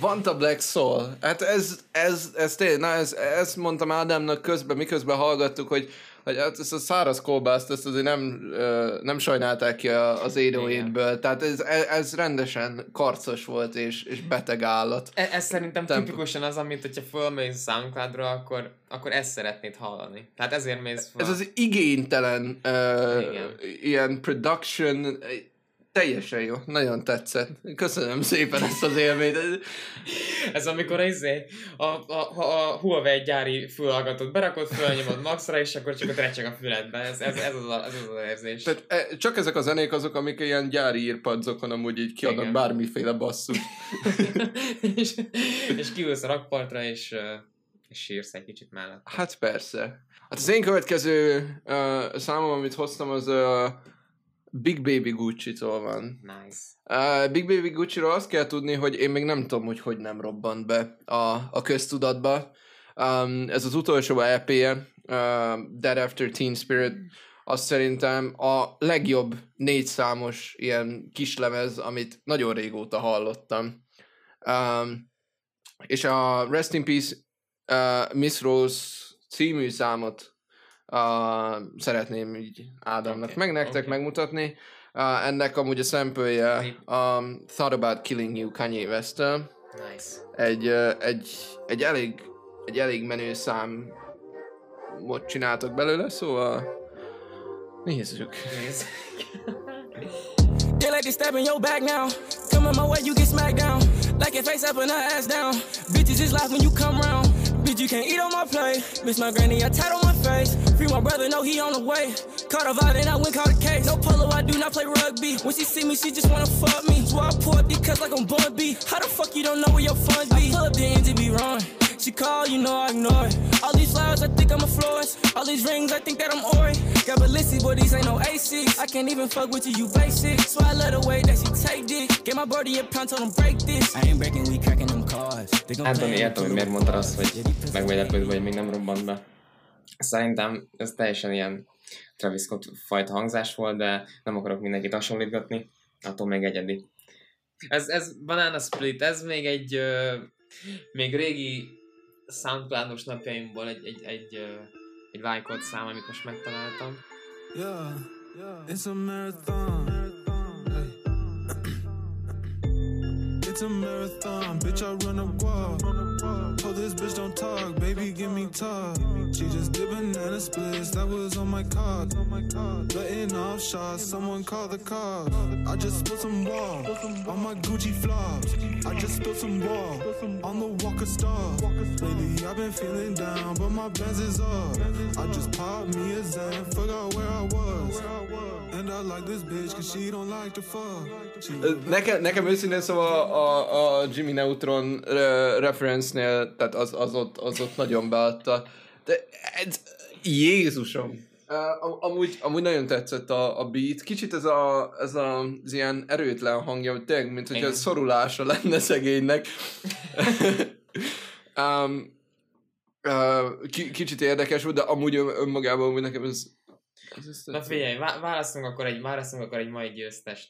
Vanta Black Soul. Hát ez, ez, ez tényleg, na ez, ezt mondtam Ádámnak közben, miközben hallgattuk, hogy, hogy hát ezt a száraz kolbászt, ezt azért nem, nem sajnálták ki az 808-ből. Tehát ez, ez rendesen karcos volt, és, és beteg állat. E- ez szerintem Tempo. tipikusan az, amit hogyha fölmész Soundcloudra, akkor, akkor ezt szeretnéd hallani. Tehát ezért mész föl. Ez az igénytelen uh, Igen. ilyen production, teljesen jó, nagyon tetszett. Köszönöm szépen ezt az élményt. Ez amikor izé, a, a, a, a Huawei gyári fülhallgatót berakod, fölnyomod maxra, és akkor csak ott recseg a füledbe. Ez, ez, ez, az, a, ez az, az érzés. Tehát e, csak ezek a zenék azok, amik ilyen gyári írpadzokon amúgy így kiadnak Igen. bármiféle basszus. és, és kiülsz a rakpartra, és, és sírsz egy kicsit mellett. Hát persze. Hát az én következő uh, számom, amit hoztam, az uh, Big Baby Gucci-tól van. Nice. Uh, Big Baby Gucci-ról azt kell tudni, hogy én még nem tudom, hogy hogy nem robbant be a, a köztudatba. Um, ez az utolsó EP-je, uh, Dead After Teen Spirit, az szerintem a legjobb négy számos ilyen kislemez, amit nagyon régóta hallottam. Um, és a Rest in Peace uh, Miss Rose című számot uh, szeretném így Ádámnak Oké, meg nektek oké. megmutatni. Uh, ennek amúgy a szempője um, Thought About Killing You Kanye west Nice. egy, uh, egy, egy, elég, egy elég menő szám ott csináltok belőle, szóval nézzük. Nézd. They like to step in your back now. Come on my way, you get smacked down. Like it face up and her ass down. Bitches is life when you come round. You can't eat on my plate. Miss my granny, I tat on my face. Free my brother, no, he on the way. Caught a vibe, then I went caught a case. No polo, I do not play rugby. When she see me, she just wanna fuck me. So I pour up because like I'm Bun B. How the fuck you don't know where your funds be? I pull up the engine be wrong. She call, you know I ignore it. All these flowers, I think I'm a florist. All these rings, I think that I'm Ori. Got Balenciaga, but these ain't no A6. I can't even fuck with you, you basic. So I let her way that she take dick. Get my birdie a pound, told him break this. I ain't breaking, we cracking them cars. Anthony, play értem, hogy miért mondtad azt, hogy megmélepődve, hogy még nem robbant be. Szerintem ez teljesen ilyen Travis Scott fajta hangzás volt, de nem akarok mindenkit hasonlítgatni, attól még egyedi. Ez, ez Banana Split, ez még egy ö, még régi Soundcloudos napjaimból egy, egy, egy, egy lájkolt szám, amit most megtaláltam. Yeah, it's a marathon. It's a marathon, bitch. I run a wall. Told oh, this bitch don't talk, baby, give me talk. She just did banana splits, that was on my card. Letting off shots, someone call the cops. I just spilled some wall on my Gucci flops. I just spilled some wall on the Walker Star. Lately I've been feeling down, but my Benz is up. I just popped me a Zen, forgot where I was. And I like this bitch, cause she don't like to fuck. She Nekem, nekem őszintén szóval a, a Jimmy Neutron re- reference-nél, tehát az, az, ott, az ott nagyon beadta. De ez, Jézusom! Uh, amúgy, amúgy nagyon tetszett a, a beat. Kicsit ez, a, ez a, az ilyen erőtlen hangja, hogy tényleg, mint hogyha szorulása lenne szegénynek. um, uh, ki, kicsit érdekes volt, de amúgy ön, önmagában amúgy nekem ez... ez, ez Na figyelj, vá- választunk akkor egy, választunk akkor egy mai győztest.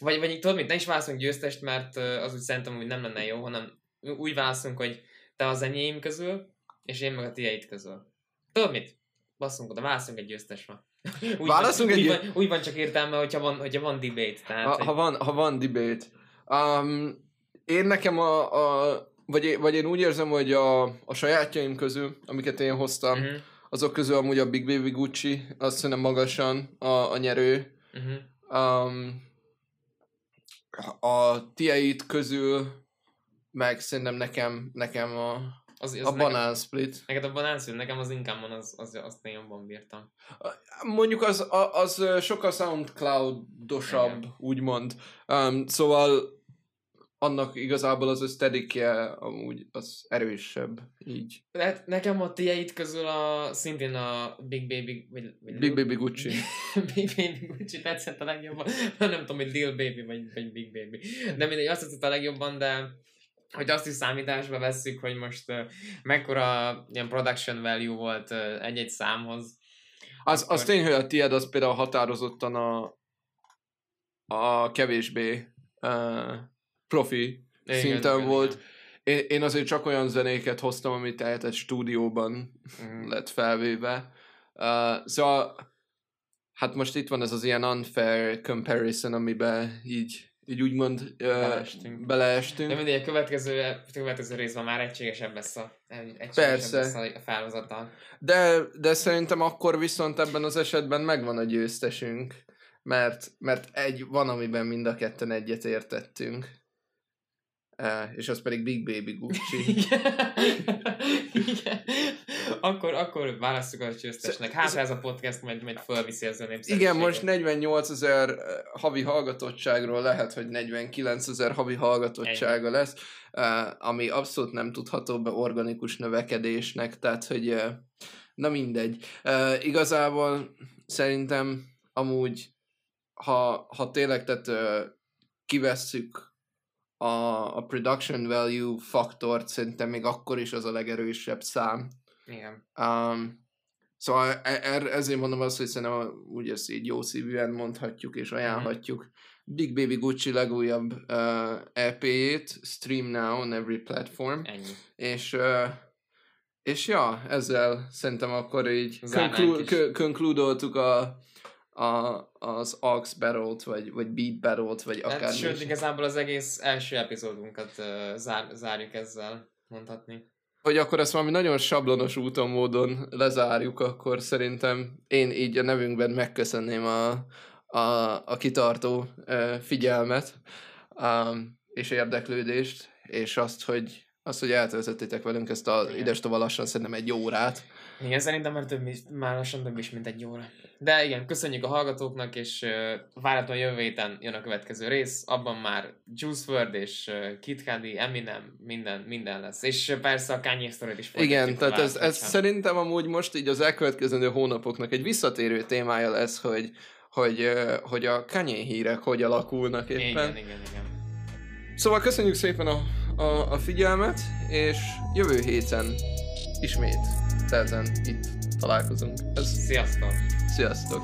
Vagy, vagy tudod mit, ne is választunk győztest, mert az úgy szerintem hogy nem lenne jó, hanem úgy választunk, hogy te az enyém közül, és én meg a tiéd közül. Tudod mit? Basszunk oda, választunk egy győztesre. Úgy Választunk van, egy úgy, van, úgy van csak értelme, hogyha van, hogyha van debate. Tehát, Ha, hogy- ha, van, ha van debate. Um, én nekem a, a vagy, vagy én úgy érzem, hogy a, a sajátjaim közül, amiket én hoztam, Mhm, azok közül amúgy a Big Baby Gucci, azt szerintem magasan a, a nyerő. mhm. Um, a tieit közül meg szerintem nekem, nekem a, Az, az a nekem, banán split. Neked a banánszűn, nekem az income az, az, azt én jobban bírtam. Mondjuk az, az ö, sokkal soundcloudosabb, úgymond. Um, szóval annak igazából az ösztedikje amúgy az erősebb, így. Lehet, nekem a tiéd közül a, szintén a Big Baby, vagy, vagy Big Baby Gucci. Big Baby Gucci tetszett a legjobban. Nem tudom, hogy Lil Baby vagy, vagy Big Baby. De mindegy, azt tetszett a legjobban, de hogy azt is számításba vesszük, hogy most uh, mekkora ilyen production value volt uh, egy-egy számhoz. Az, az Akkor- tény, hogy a tied az például határozottan a, a kevésbé uh, profi Igen, szinten igen, volt. Én, én azért csak olyan zenéket hoztam, amit tehát egy stúdióban Mhm. lett felvéve. Uh, szóval, hát most itt van ez az ilyen unfair comparison, amiben így, így úgymond uh, Beleestünk. beleestünk. De mindegy, a következő, a következő részben már egységesebb lesz a, egységesebb Persze. lesz a. De, de szerintem akkor viszont ebben az esetben megvan a győztesünk, mert, mert egy van, amiben mind a ketten egyet értettünk. És az pedig Big Baby Gucci. Igen. Igen. Akkor, akkor választjuk a győztesnek. Hát, ez a podcast majd, majd fölviszi az ön Igen, most 48 ezer havi hallgatottságról lehet, hogy 49 ezer havi hallgatottsága lesz, uh, ami abszolút nem tudható be organikus növekedésnek, tehát hogy na mindegy. Igazából szerintem amúgy ha, ha tényleg tehát kivesszük a, a production value faktort, szerintem még akkor is az a legerősebb szám. Igen. Um, szóval e- er, ezért mondom azt, hogy szerintem úgy ezt így jó szívűen mondhatjuk és ajánlhatjuk. Big Baby Gucci legújabb uh, EP-jét, Stream Now on every platform, Ennyi. és uh, és ja, ezzel szerintem akkor így concludoltuk a, a, az Aux Battle-t, vagy, vagy Beat Battle-t, vagy Hát, akár sőt, igazából az egész első epizódunkat uh, zár, zárjuk ezzel, mondhatni. hogy akkor ezt valami nagyon sablonos úton, módon lezárjuk, akkor szerintem én így a nevünkben megköszönném a, a, a kitartó ö, figyelmet um, és érdeklődést, és azt, hogy azt, hogy eltöltöttétek velünk ezt a ides lassan szerintem egy órát. Igen, szerintem már, több, is- már lassan több is, mint egy óra. De igen, köszönjük a hallgatóknak, és uh, várhatóan jövő héten jön a következő rész, abban már Juice WRLD és uh, Kid Cudi, Eminem, minden, minden lesz. És uh, persze a Kanye story is Igen, tehát ez, ez hogyha- szerintem amúgy most így az elkövetkezendő hónapoknak egy visszatérő témája lesz, hogy, hogy, ö, hogy a Kanye hírek hogy alakulnak éppen. Igen, igen, igen. Szóval köszönjük szépen a, a, a figyelmet, és jövő héten ismét telten itt találkozunk. Ez, Sziasztok! sziasztok!